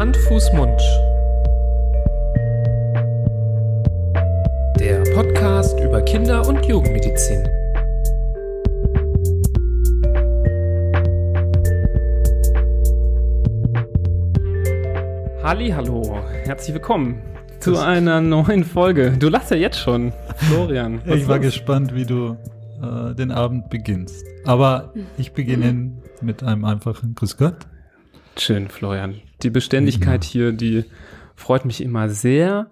Hand, Fuß, Mund. Der Podcast über Kinder- und Jugendmedizin. Halli, hallo, herzlich willkommen zu einer neuen Folge. Du lachst ja jetzt schon, Florian. ich war los? gespannt, wie du äh, den Abend beginnst. Aber ich beginne mit einem einfachen Grüß Gott. Schön, Florian. Die Beständigkeit ja. hier, die freut mich immer sehr.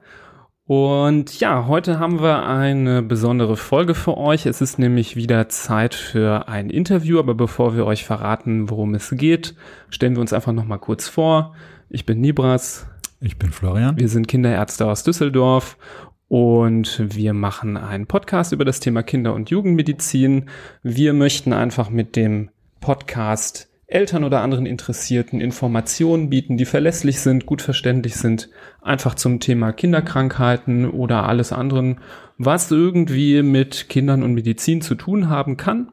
Und ja, heute haben wir eine besondere Folge für euch. Es ist nämlich wieder Zeit für ein Interview, aber bevor wir euch verraten, worum es geht, stellen wir uns einfach noch mal kurz vor. Ich bin Nibras. Ich bin Florian. Wir sind Kinderärzte aus Düsseldorf und wir machen einen Podcast über das Thema Kinder- und Jugendmedizin. Wir möchten einfach mit dem Podcast Eltern oder anderen Interessierten Informationen bieten, die verlässlich sind, gut verständlich sind, einfach zum Thema Kinderkrankheiten oder alles anderen, was irgendwie mit Kindern und Medizin zu tun haben kann.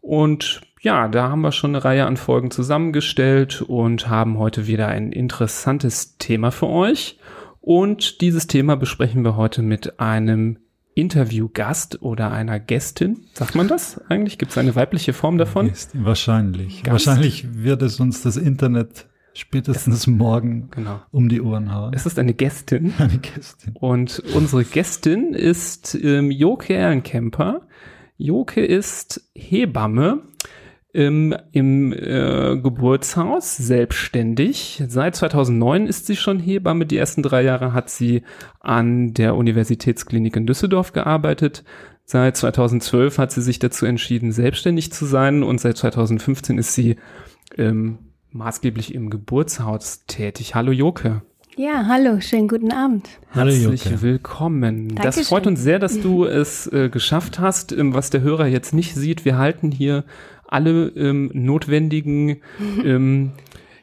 Und ja, da haben wir schon eine Reihe an Folgen zusammengestellt und haben heute wieder ein interessantes Thema für euch. Und dieses Thema besprechen wir heute mit einem Interviewgast oder einer Gästin. Sagt man das eigentlich? Gibt es eine weibliche Form davon? Gästin, wahrscheinlich. Gast. Wahrscheinlich wird es uns das Internet spätestens morgen genau. um die Ohren hauen. Es ist eine Gästin. Eine Gästin. Und unsere Gästin ist ähm, Joke Ehrenkemper. Joke ist Hebamme im, im äh, Geburtshaus selbstständig. Seit 2009 ist sie schon Hebamme. Die ersten drei Jahre hat sie an der Universitätsklinik in Düsseldorf gearbeitet. Seit 2012 hat sie sich dazu entschieden, selbstständig zu sein und seit 2015 ist sie ähm, maßgeblich im Geburtshaus tätig. Hallo Joke. Ja, hallo, schönen guten Abend. Hallo, Herzlich Joke. willkommen. Dankeschön. Das freut uns sehr, dass du es äh, geschafft hast. Ähm, was der Hörer jetzt nicht sieht, wir halten hier alle ähm, notwendigen ähm,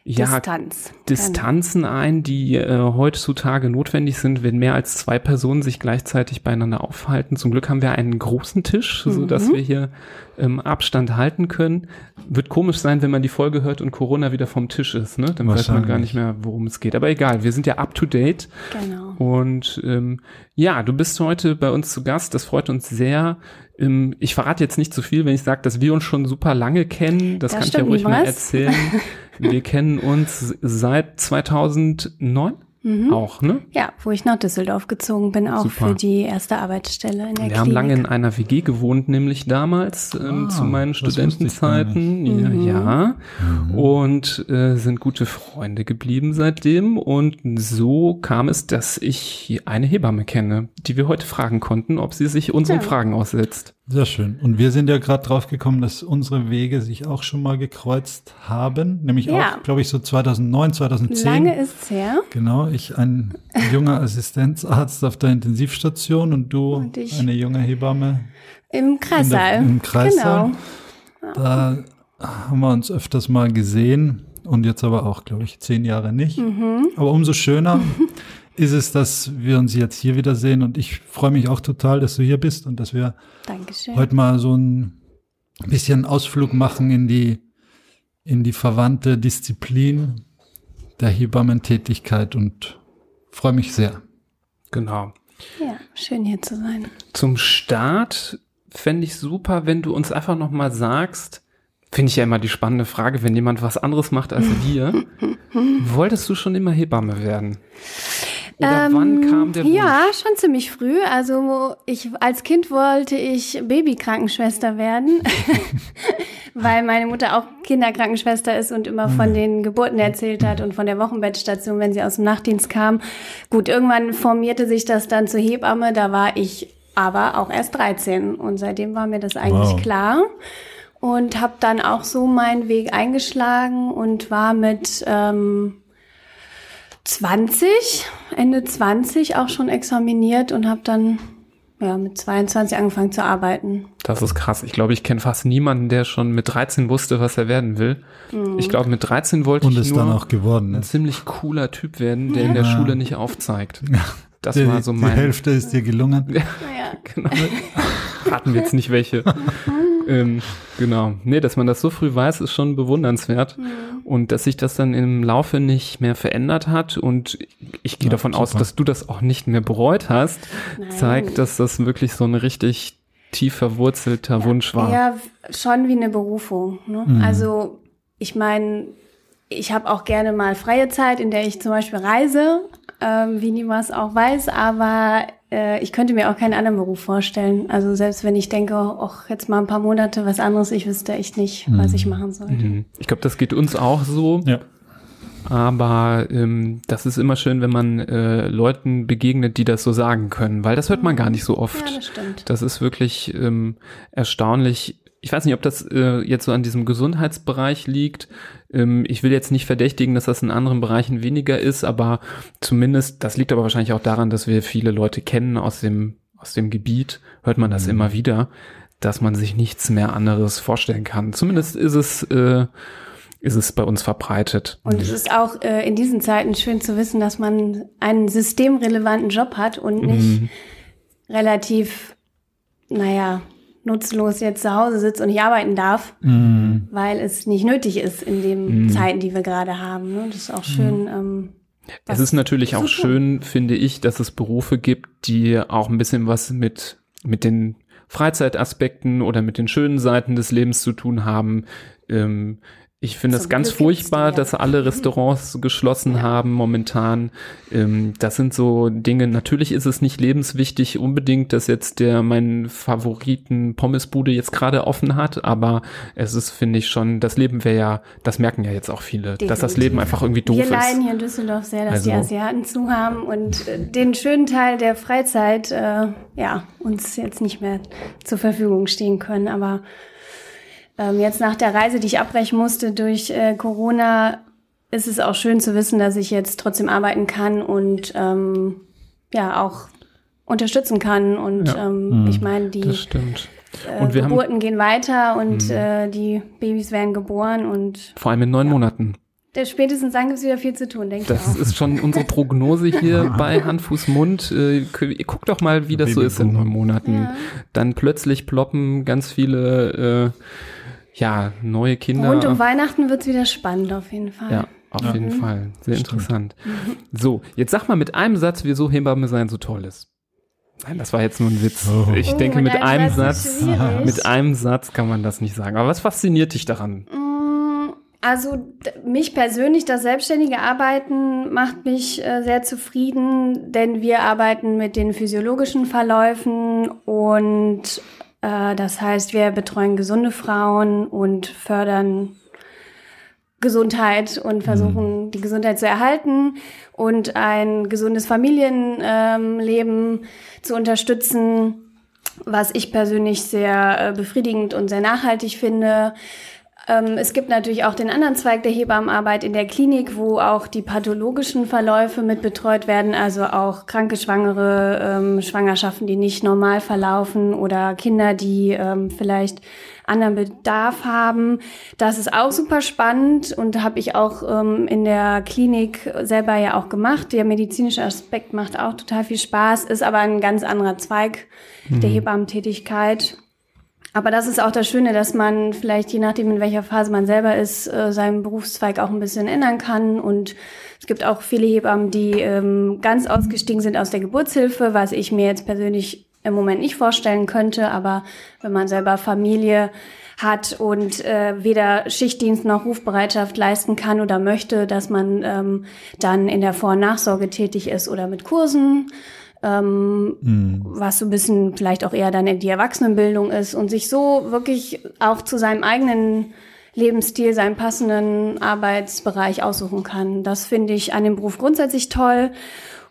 ja, Distanz. Distanzen ein, die äh, heutzutage notwendig sind, wenn mehr als zwei Personen sich gleichzeitig beieinander aufhalten. Zum Glück haben wir einen großen Tisch, mhm. so dass wir hier ähm, Abstand halten können. Wird komisch sein, wenn man die Folge hört und Corona wieder vom Tisch ist, ne? Dann weiß man gar nicht mehr, worum es geht. Aber egal, wir sind ja up to date. Genau. Und ähm, ja, du bist heute bei uns zu Gast. Das freut uns sehr. Ähm, ich verrate jetzt nicht zu viel, wenn ich sage, dass wir uns schon super lange kennen. Das, das kann ich ja ruhig mal erzählen. wir kennen uns seit 2009. Mhm. Auch, ne? Ja, wo ich nach Düsseldorf gezogen bin, auch Super. für die erste Arbeitsstelle in der Wir Klinik. haben lange in einer WG gewohnt, nämlich damals ähm, ah, zu meinen Studentenzeiten. Ja, mhm. ja. Mhm. Und äh, sind gute Freunde geblieben seitdem. Und so kam es, dass ich eine Hebamme kenne, die wir heute fragen konnten, ob sie sich unseren ja. Fragen aussetzt. Sehr schön. Und wir sind ja gerade drauf gekommen, dass unsere Wege sich auch schon mal gekreuzt haben. Nämlich ja. auch, glaube ich, so 2009, 2010. Lange ist es her. Genau. Ich ein junger Assistenzarzt auf der Intensivstation und du und eine junge Hebamme. Im Kreissaal. Im Kreissaal. Genau. Da haben wir uns öfters mal gesehen und jetzt aber auch, glaube ich, zehn Jahre nicht. Mhm. Aber umso schöner. ist es, dass wir uns jetzt hier wiedersehen. Und ich freue mich auch total, dass du hier bist und dass wir Dankeschön. heute mal so ein bisschen Ausflug machen in die, in die verwandte Disziplin der Hebammentätigkeit und freue mich sehr. Genau. Ja, schön hier zu sein. Zum Start fände ich super, wenn du uns einfach noch mal sagst, finde ich ja immer die spannende Frage, wenn jemand was anderes macht als wir. Wolltest du schon immer Hebamme werden? Oder ähm, wann kam der Wunsch? Ja, schon ziemlich früh. Also ich als Kind wollte ich Babykrankenschwester werden, weil meine Mutter auch Kinderkrankenschwester ist und immer von hm. den Geburten erzählt hat und von der Wochenbettstation, wenn sie aus dem Nachtdienst kam. Gut, irgendwann formierte sich das dann zur Hebamme. Da war ich aber auch erst 13 und seitdem war mir das eigentlich wow. klar und habe dann auch so meinen Weg eingeschlagen und war mit ähm, 20, Ende 20 auch schon examiniert und habe dann ja, mit 22 angefangen zu arbeiten. Das ist krass. Ich glaube, ich kenne fast niemanden, der schon mit 13 wusste, was er werden will. Mhm. Ich glaube, mit 13 wollte und ich nur dann auch geworden, ein ziemlich cooler Typ werden, der ja. in der Schule nicht aufzeigt. Das die, war so mein. Die Hälfte ist dir gelungen. ja, genau. Raten wir jetzt nicht welche. ähm, genau. Nee, dass man das so früh weiß, ist schon bewundernswert. Mhm. Und dass sich das dann im Laufe nicht mehr verändert hat und ich gehe ja, davon super. aus, dass du das auch nicht mehr bereut hast, Nein. zeigt, dass das wirklich so ein richtig tief verwurzelter ja, Wunsch war. Ja, schon wie eine Berufung. Ne? Mhm. Also ich meine, ich habe auch gerne mal freie Zeit, in der ich zum Beispiel reise, ähm, wie niemals auch weiß, aber äh, ich könnte mir auch keinen anderen Beruf vorstellen. Also selbst wenn ich denke, auch jetzt mal ein paar Monate was anderes, ich wüsste echt nicht, mhm. was ich machen sollte. Mhm. Ich glaube, das geht uns auch so. Ja. Aber ähm, das ist immer schön, wenn man äh, Leuten begegnet, die das so sagen können, weil das hört man gar nicht so oft. Ja, das stimmt. Das ist wirklich ähm, erstaunlich. Ich weiß nicht, ob das äh, jetzt so an diesem Gesundheitsbereich liegt. Ähm, ich will jetzt nicht verdächtigen, dass das in anderen Bereichen weniger ist, aber zumindest, das liegt aber wahrscheinlich auch daran, dass wir viele Leute kennen aus dem, aus dem Gebiet, hört man das mhm. immer wieder, dass man sich nichts mehr anderes vorstellen kann. Zumindest ist es, äh, ist es bei uns verbreitet. Und es ist auch äh, in diesen Zeiten schön zu wissen, dass man einen systemrelevanten Job hat und nicht mhm. relativ, naja, nutzlos jetzt zu Hause sitzt und nicht arbeiten darf, mm. weil es nicht nötig ist in den mm. Zeiten, die wir gerade haben. Ne? Das ist auch schön. Mm. Ähm, es ist natürlich auch schön, finde ich, dass es Berufe gibt, die auch ein bisschen was mit, mit den Freizeitaspekten oder mit den schönen Seiten des Lebens zu tun haben. Ähm, ich finde es ganz furchtbar, dass alle Restaurants geschlossen ja. haben momentan. Ähm, das sind so Dinge. Natürlich ist es nicht lebenswichtig unbedingt, dass jetzt der mein Favoriten Pommesbude jetzt gerade offen hat, aber es ist, finde ich schon, das Leben wäre ja, das merken ja jetzt auch viele, Definitiv. dass das Leben einfach irgendwie doof ist. Wir leiden hier in Düsseldorf sehr, dass also, die Asiaten zu haben und äh, den schönen Teil der Freizeit, äh, ja, uns jetzt nicht mehr zur Verfügung stehen können, aber ähm, jetzt nach der Reise, die ich abbrechen musste durch äh, Corona, ist es auch schön zu wissen, dass ich jetzt trotzdem arbeiten kann und ähm, ja auch unterstützen kann. Und ja. ähm, mhm. ich meine, die äh, Geburten gehen weiter und mhm. äh, die Babys werden geboren und vor allem in neun ja. Monaten. Der spätestens dann gibt es wieder viel zu tun, denke ich. Das ist schon unsere Prognose hier bei Hand, Fuß, Mund. Äh, guckt doch mal, wie das Baby so ist in neun Monaten. Ja. Dann plötzlich ploppen ganz viele äh, ja, neue Kinder. Rund um Weihnachten wird es wieder spannend, auf jeden Fall. Ja, auf ja. jeden mhm. Fall. Sehr Stimmt. interessant. Mhm. So, jetzt sag mal mit einem Satz, wieso Hebamme sein so toll ist. Nein, das war jetzt nur ein Witz. Oh. Ich oh, denke, mit einem Satz, mit einem Satz kann man das nicht sagen. Aber was fasziniert dich daran? Mm, also mich persönlich, das selbstständige Arbeiten macht mich äh, sehr zufrieden, denn wir arbeiten mit den physiologischen Verläufen und das heißt, wir betreuen gesunde Frauen und fördern Gesundheit und versuchen, mhm. die Gesundheit zu erhalten und ein gesundes Familienleben ähm, zu unterstützen, was ich persönlich sehr äh, befriedigend und sehr nachhaltig finde. Ähm, es gibt natürlich auch den anderen Zweig der Hebammenarbeit in der Klinik, wo auch die pathologischen Verläufe mit betreut werden, also auch kranke Schwangere, ähm, Schwangerschaften, die nicht normal verlaufen oder Kinder, die ähm, vielleicht anderen Bedarf haben. Das ist auch super spannend und habe ich auch ähm, in der Klinik selber ja auch gemacht. Der medizinische Aspekt macht auch total viel Spaß, ist aber ein ganz anderer Zweig mhm. der Hebammentätigkeit. Aber das ist auch das Schöne, dass man vielleicht, je nachdem, in welcher Phase man selber ist, äh, seinen Berufszweig auch ein bisschen ändern kann. Und es gibt auch viele Hebammen, die ähm, ganz ausgestiegen sind aus der Geburtshilfe, was ich mir jetzt persönlich im Moment nicht vorstellen könnte. Aber wenn man selber Familie hat und äh, weder Schichtdienst noch Rufbereitschaft leisten kann oder möchte, dass man ähm, dann in der Vor- und Nachsorge tätig ist oder mit Kursen ähm, mhm. was so ein bisschen vielleicht auch eher dann in die Erwachsenenbildung ist und sich so wirklich auch zu seinem eigenen Lebensstil, seinen passenden Arbeitsbereich aussuchen kann. Das finde ich an dem Beruf grundsätzlich toll.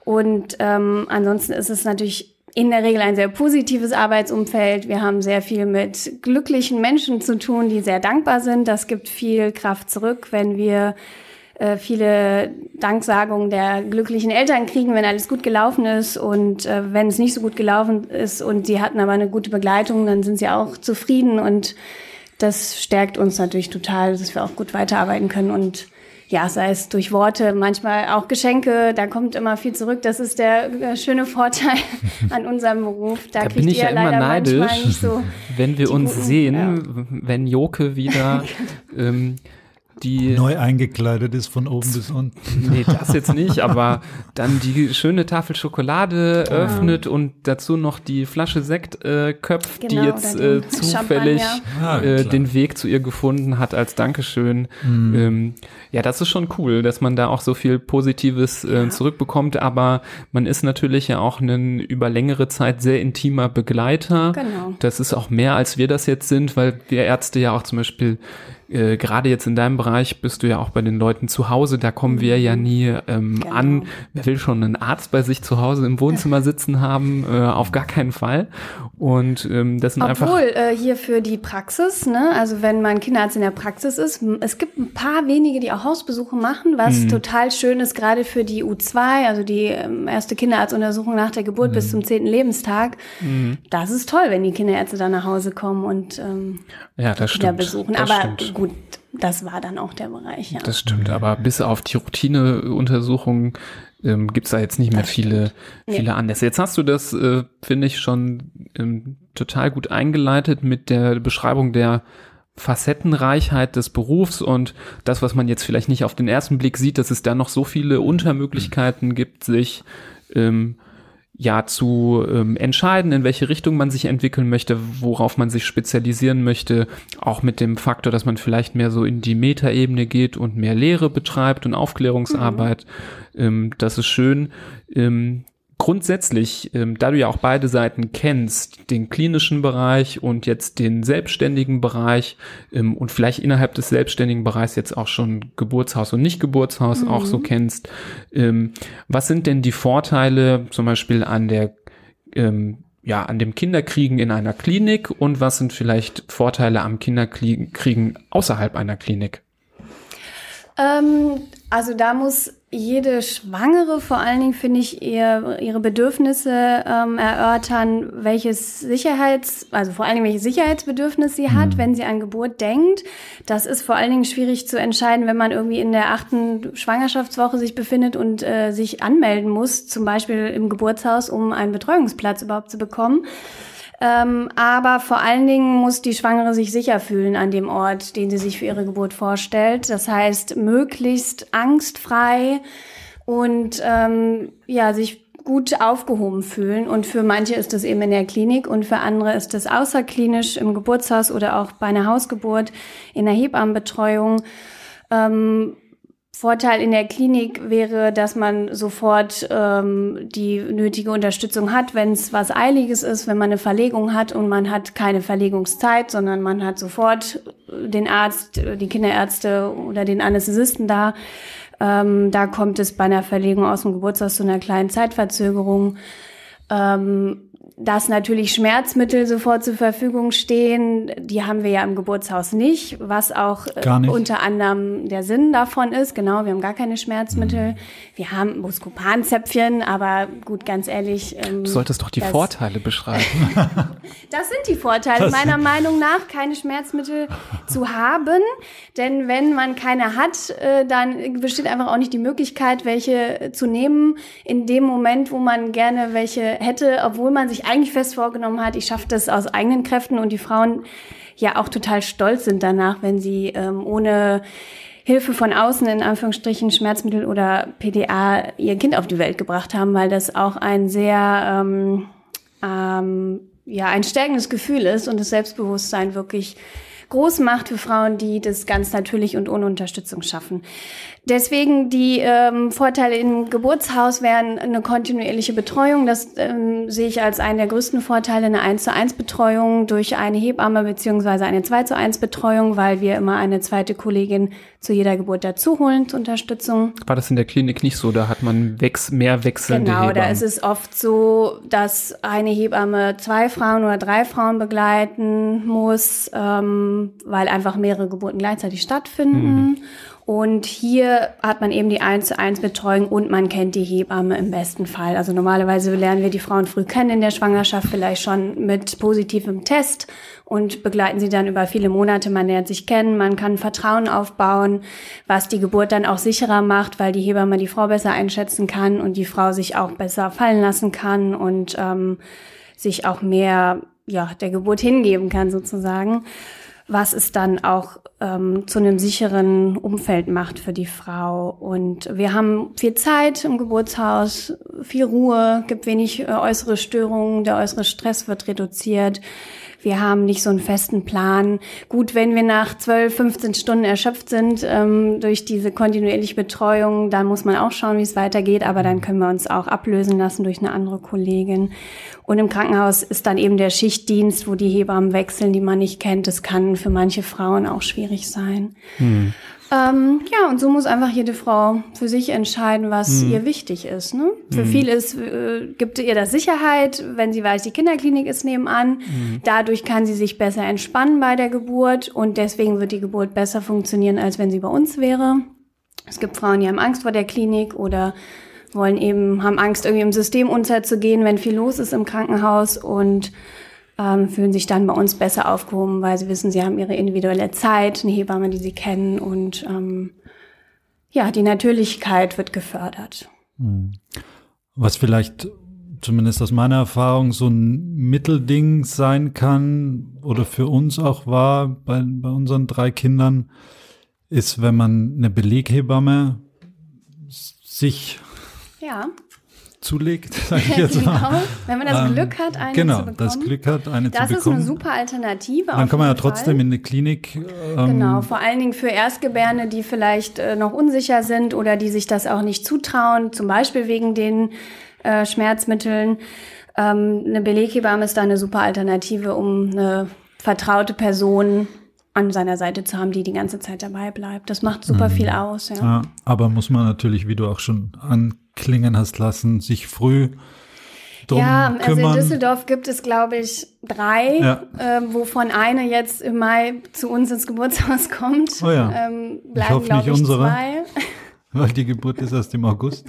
Und ähm, ansonsten ist es natürlich in der Regel ein sehr positives Arbeitsumfeld. Wir haben sehr viel mit glücklichen Menschen zu tun, die sehr dankbar sind. Das gibt viel Kraft zurück, wenn wir äh, viele Danksagungen der glücklichen Eltern kriegen, wenn alles gut gelaufen ist. Und äh, wenn es nicht so gut gelaufen ist und sie hatten aber eine gute Begleitung, dann sind sie auch zufrieden. Und das stärkt uns natürlich total, dass wir auch gut weiterarbeiten können. Und ja, sei es durch Worte, manchmal auch Geschenke, da kommt immer viel zurück. Das ist der, schöne Vorteil an unserem Beruf. Da, da bin ich ja immer neidisch, so wenn wir uns guten, sehen, ja. wenn Joke wieder ähm, die neu eingekleidet ist von oben bis unten. Nee, das jetzt nicht, aber dann die schöne Tafel Schokolade ja. öffnet und dazu noch die Flasche Sekt äh, köpft, genau, die jetzt äh, zufällig ah, äh, den Weg zu ihr gefunden hat als Dankeschön. Mhm. Ähm, ja, das ist schon cool, dass man da auch so viel Positives äh, ja. zurückbekommt, aber man ist natürlich ja auch ein über längere Zeit sehr intimer Begleiter. Genau. Das ist auch mehr, als wir das jetzt sind, weil wir Ärzte ja auch zum Beispiel äh, gerade jetzt in deinem Bereich bist du ja auch bei den Leuten zu Hause, da kommen wir ja mhm. nie ähm, genau. an. Wer will schon einen Arzt bei sich zu Hause im Wohnzimmer sitzen haben? Äh, auf gar keinen Fall. Und ähm, das sind Obwohl, einfach. Äh, hier für die Praxis, ne? also wenn mein Kinderarzt in der Praxis ist, es gibt ein paar wenige, die auch Hausbesuche machen, was mhm. total schön ist, gerade für die U2, also die ähm, erste Kinderarztuntersuchung nach der Geburt mhm. bis zum zehnten Lebenstag. Mhm. Das ist toll, wenn die Kinderärzte dann nach Hause kommen und ähm, ja, das stimmt. besuchen. Das Aber stimmt. gut, das war dann auch der Bereich. Ja. Das stimmt, aber bis auf die Routineuntersuchungen ähm, gibt da jetzt nicht mehr viele, viele ja. Anlässe. Jetzt hast du das, äh, finde ich, schon ähm, total gut eingeleitet mit der Beschreibung der Facettenreichheit des Berufs und das, was man jetzt vielleicht nicht auf den ersten Blick sieht, dass es da noch so viele Untermöglichkeiten gibt, sich ähm, ja zu ähm, entscheiden, in welche Richtung man sich entwickeln möchte, worauf man sich spezialisieren möchte, auch mit dem Faktor, dass man vielleicht mehr so in die Metaebene geht und mehr Lehre betreibt und Aufklärungsarbeit. Mhm. Ähm, das ist schön. Ähm, grundsätzlich, ähm, da du ja auch beide Seiten kennst, den klinischen Bereich und jetzt den selbstständigen Bereich ähm, und vielleicht innerhalb des selbstständigen Bereichs jetzt auch schon Geburtshaus und Nicht-Geburtshaus mhm. auch so kennst, ähm, was sind denn die Vorteile zum Beispiel an der ja, an dem Kinderkriegen in einer Klinik und was sind vielleicht Vorteile am Kinderkriegen außerhalb einer Klinik? Ähm, also da muss jede Schwangere vor allen Dingen, finde ich, ihr, ihre Bedürfnisse ähm, erörtern, welches Sicherheits, also vor allen Dingen welches Sicherheitsbedürfnis sie hat, mhm. wenn sie an Geburt denkt. Das ist vor allen Dingen schwierig zu entscheiden, wenn man irgendwie in der achten Schwangerschaftswoche sich befindet und äh, sich anmelden muss, zum Beispiel im Geburtshaus, um einen Betreuungsplatz überhaupt zu bekommen. Ähm, aber vor allen Dingen muss die Schwangere sich sicher fühlen an dem Ort, den sie sich für ihre Geburt vorstellt. Das heißt, möglichst angstfrei und ähm, ja, sich gut aufgehoben fühlen. Und für manche ist das eben in der Klinik und für andere ist das außerklinisch im Geburtshaus oder auch bei einer Hausgeburt in der Hebammenbetreuung. Ähm, Vorteil in der Klinik wäre, dass man sofort ähm, die nötige Unterstützung hat, wenn es was Eiliges ist, wenn man eine Verlegung hat und man hat keine Verlegungszeit, sondern man hat sofort den Arzt, die Kinderärzte oder den Anästhesisten da. Ähm, da kommt es bei einer Verlegung aus dem Geburtshaus zu einer kleinen Zeitverzögerung. Ähm, dass natürlich Schmerzmittel sofort zur Verfügung stehen, die haben wir ja im Geburtshaus nicht, was auch äh, nicht. unter anderem der Sinn davon ist. Genau, wir haben gar keine Schmerzmittel. Mhm. Wir haben Muscopan-Zäpfchen, aber gut, ganz ehrlich. Ähm, du solltest doch die Vorteile beschreiben. das sind die Vorteile, das meiner Meinung nach, keine Schmerzmittel zu haben. Denn wenn man keine hat, äh, dann besteht einfach auch nicht die Möglichkeit, welche zu nehmen in dem Moment, wo man gerne welche hätte, obwohl man sich eigentlich fest vorgenommen hat, ich schaffe das aus eigenen Kräften und die Frauen ja auch total stolz sind danach, wenn sie ähm, ohne Hilfe von außen, in Anführungsstrichen Schmerzmittel oder PDA, ihr Kind auf die Welt gebracht haben, weil das auch ein sehr, ähm, ähm, ja, ein stärkendes Gefühl ist und das Selbstbewusstsein wirklich groß macht für Frauen, die das ganz natürlich und ohne Unterstützung schaffen. Deswegen die ähm, Vorteile im Geburtshaus wären eine kontinuierliche Betreuung. Das ähm, sehe ich als einen der größten Vorteile, eine 1 zu 1 Betreuung durch eine Hebamme beziehungsweise eine 2 zu 1 Betreuung, weil wir immer eine zweite Kollegin zu jeder Geburt dazu holen zur Unterstützung. War das in der Klinik nicht so? Da hat man wechs mehr wechselnde genau, Hebammen. Genau, da ist es oft so, dass eine Hebamme zwei Frauen oder drei Frauen begleiten muss, ähm, weil einfach mehrere Geburten gleichzeitig stattfinden. Mhm. Und hier hat man eben die 1 zu 1 Betreuung und man kennt die Hebamme im besten Fall. Also normalerweise lernen wir die Frauen früh kennen in der Schwangerschaft, vielleicht schon mit positivem Test und begleiten sie dann über viele Monate. Man lernt sich kennen, man kann Vertrauen aufbauen, was die Geburt dann auch sicherer macht, weil die Hebamme die Frau besser einschätzen kann und die Frau sich auch besser fallen lassen kann und ähm, sich auch mehr ja, der Geburt hingeben kann sozusagen was es dann auch ähm, zu einem sicheren Umfeld macht für die Frau. Und wir haben viel Zeit im Geburtshaus, viel Ruhe, gibt wenig äh, äußere Störungen, der äußere Stress wird reduziert. Wir haben nicht so einen festen Plan. Gut, wenn wir nach 12, 15 Stunden erschöpft sind ähm, durch diese kontinuierliche Betreuung, dann muss man auch schauen, wie es weitergeht. Aber dann können wir uns auch ablösen lassen durch eine andere Kollegin. Und im Krankenhaus ist dann eben der Schichtdienst, wo die Hebammen wechseln, die man nicht kennt. Das kann für manche Frauen auch schwierig sein. Hm. Ähm, ja, und so muss einfach jede Frau für sich entscheiden, was mhm. ihr wichtig ist. Ne? Für mhm. viele ist, äh, gibt ihr das Sicherheit, wenn sie weiß, die Kinderklinik ist nebenan. Mhm. Dadurch kann sie sich besser entspannen bei der Geburt und deswegen wird die Geburt besser funktionieren, als wenn sie bei uns wäre. Es gibt Frauen, die haben Angst vor der Klinik oder wollen eben, haben Angst, irgendwie im System unterzugehen, wenn viel los ist im Krankenhaus und ähm, fühlen sich dann bei uns besser aufgehoben, weil sie wissen, sie haben ihre individuelle Zeit, eine Hebamme, die sie kennen und ähm, ja, die Natürlichkeit wird gefördert. Hm. Was vielleicht zumindest aus meiner Erfahrung so ein Mittelding sein kann oder für uns auch war bei, bei unseren drei Kindern, ist, wenn man eine Beleghebamme sich ja zulegt, sage ich jetzt genau. mal. Wenn man das ähm, Glück hat, eine genau, zu bekommen. das Glück hat, eine das zu bekommen. Das ist eine super Alternative. Dann kann man ja trotzdem Fall. in eine Klinik. Ähm, genau, vor allen Dingen für Erstgebärende, die vielleicht äh, noch unsicher sind oder die sich das auch nicht zutrauen, zum Beispiel wegen den äh, Schmerzmitteln. Ähm, eine Beleghebamme ist da eine super Alternative, um eine vertraute Person an seiner Seite zu haben, die die ganze Zeit dabei bleibt. Das macht super mhm. viel aus. Ja. ja. aber muss man natürlich, wie du auch schon anklingen hast lassen, sich früh drum Ja, also in Düsseldorf gibt es, glaube ich, drei, ja. äh, wovon eine jetzt im Mai zu uns ins Geburtshaus kommt. Oh ja. Ähm, bleiben, ich hoffe nicht ich, unsere. Zwei. Weil die Geburt ist erst im August.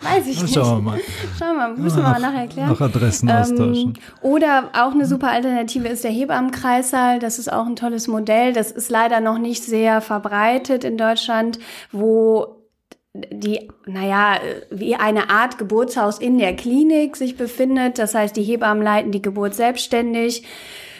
Weiß ich nicht. Schauen wir mal. Schauen wir mal, müssen wir mal nachher erklären. Nach Adressen ähm, austauschen. Oder auch eine super Alternative ist der Hebammenkreissaal. Das ist auch ein tolles Modell. Das ist leider noch nicht sehr verbreitet in Deutschland, wo die, naja, wie eine Art Geburtshaus in der Klinik sich befindet. Das heißt, die Hebammen leiten die Geburt selbstständig.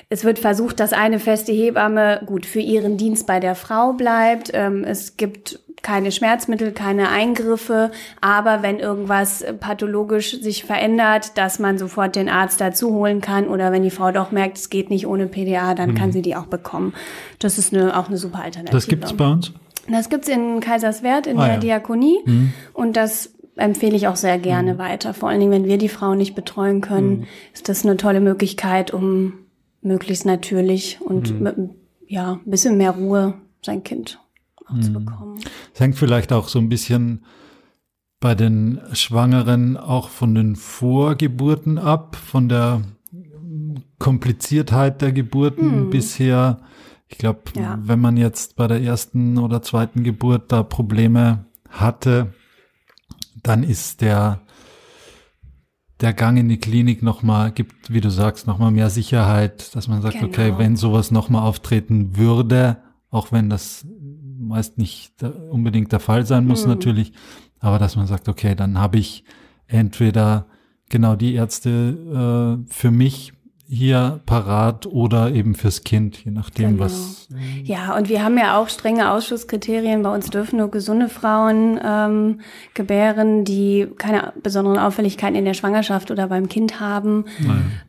Es wird versucht, dass eine feste Hebamme gut für ihren Dienst bei der Frau bleibt. Ähm, es gibt keine Schmerzmittel, keine Eingriffe, aber wenn irgendwas pathologisch sich verändert, dass man sofort den Arzt dazu holen kann oder wenn die Frau doch merkt, es geht nicht ohne PDA, dann mhm. kann sie die auch bekommen. Das ist eine, auch eine super Alternative. Das gibt's bei uns? Das gibt's in Kaiserswerth in ah, der ja. Diakonie mhm. und das empfehle ich auch sehr gerne mhm. weiter. Vor allen Dingen, wenn wir die Frau nicht betreuen können, mhm. ist das eine tolle Möglichkeit, um möglichst natürlich und mhm. mit ja, ein bisschen mehr Ruhe sein Kind auch mhm. zu bekommen. Es hängt vielleicht auch so ein bisschen bei den Schwangeren auch von den Vorgeburten ab, von der Kompliziertheit der Geburten mhm. bisher. Ich glaube, ja. wenn man jetzt bei der ersten oder zweiten Geburt da Probleme hatte, dann ist der der Gang in die Klinik nochmal gibt, wie du sagst, nochmal mehr Sicherheit, dass man sagt, genau. okay, wenn sowas nochmal auftreten würde, auch wenn das meist nicht unbedingt der Fall sein muss mhm. natürlich, aber dass man sagt, okay, dann habe ich entweder genau die Ärzte äh, für mich hier parat oder eben fürs Kind, je nachdem, genau. was. Ja, und wir haben ja auch strenge Ausschusskriterien. Bei uns dürfen nur gesunde Frauen ähm, gebären, die keine besonderen Auffälligkeiten in der Schwangerschaft oder beim Kind haben.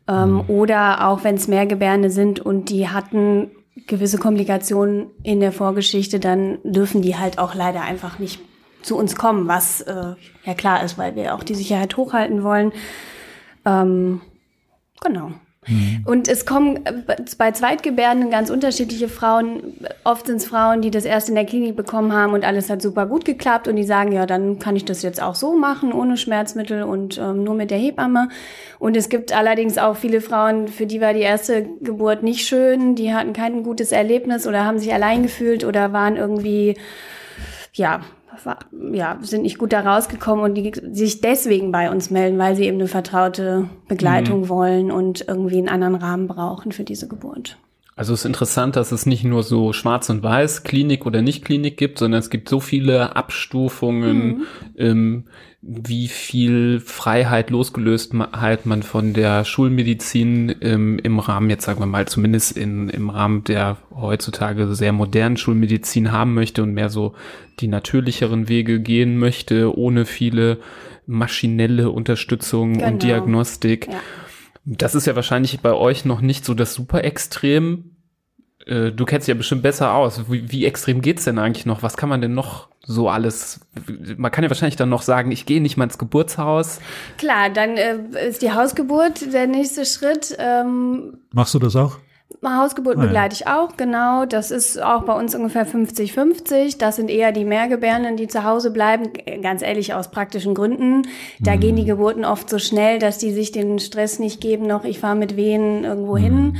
Ähm, mhm. Oder auch wenn es Mehrgebärende sind und die hatten gewisse Komplikationen in der Vorgeschichte, dann dürfen die halt auch leider einfach nicht zu uns kommen, was äh, ja klar ist, weil wir auch die Sicherheit hochhalten wollen. Ähm, genau. Mhm. Und es kommen äh, bei Zweitgebärden ganz unterschiedliche Frauen. Oft sind es Frauen, die das erst in der Klinik bekommen haben und alles hat super gut geklappt und die sagen, ja, dann kann ich das jetzt auch so machen, ohne Schmerzmittel und ähm, nur mit der Hebamme. Und es gibt allerdings auch viele Frauen, für die war die erste Geburt nicht schön, die hatten kein gutes Erlebnis oder haben sich allein gefühlt oder waren irgendwie, ja, ja, sind nicht gut da rausgekommen und die sich deswegen bei uns melden, weil sie eben eine vertraute Begleitung mhm. wollen und irgendwie einen anderen Rahmen brauchen für diese Geburt. Also es ist interessant, dass es nicht nur so schwarz und weiß, Klinik oder nicht Klinik gibt, sondern es gibt so viele Abstufungen, mhm. ähm, wie viel Freiheit losgelöst halt man von der Schulmedizin ähm, im Rahmen, jetzt sagen wir mal, zumindest in, im Rahmen der heutzutage sehr modernen Schulmedizin haben möchte und mehr so die natürlicheren Wege gehen möchte, ohne viele maschinelle Unterstützung genau. und Diagnostik. Ja. Das ist ja wahrscheinlich bei euch noch nicht so das super extrem. Äh, du kennst ja bestimmt besser aus. Wie, wie extrem geht's denn eigentlich noch? Was kann man denn noch so alles? Man kann ja wahrscheinlich dann noch sagen, ich gehe nicht mal ins Geburtshaus. Klar, dann äh, ist die Hausgeburt der nächste Schritt. Ähm, Machst du das auch? Hausgeburt ah, begleite ich auch, genau. Das ist auch bei uns ungefähr 50-50. Das sind eher die Mehrgebärenden, die zu Hause bleiben. Ganz ehrlich, aus praktischen Gründen. Da mhm. gehen die Geburten oft so schnell, dass die sich den Stress nicht geben, noch ich fahre mit Wehen irgendwo mhm. hin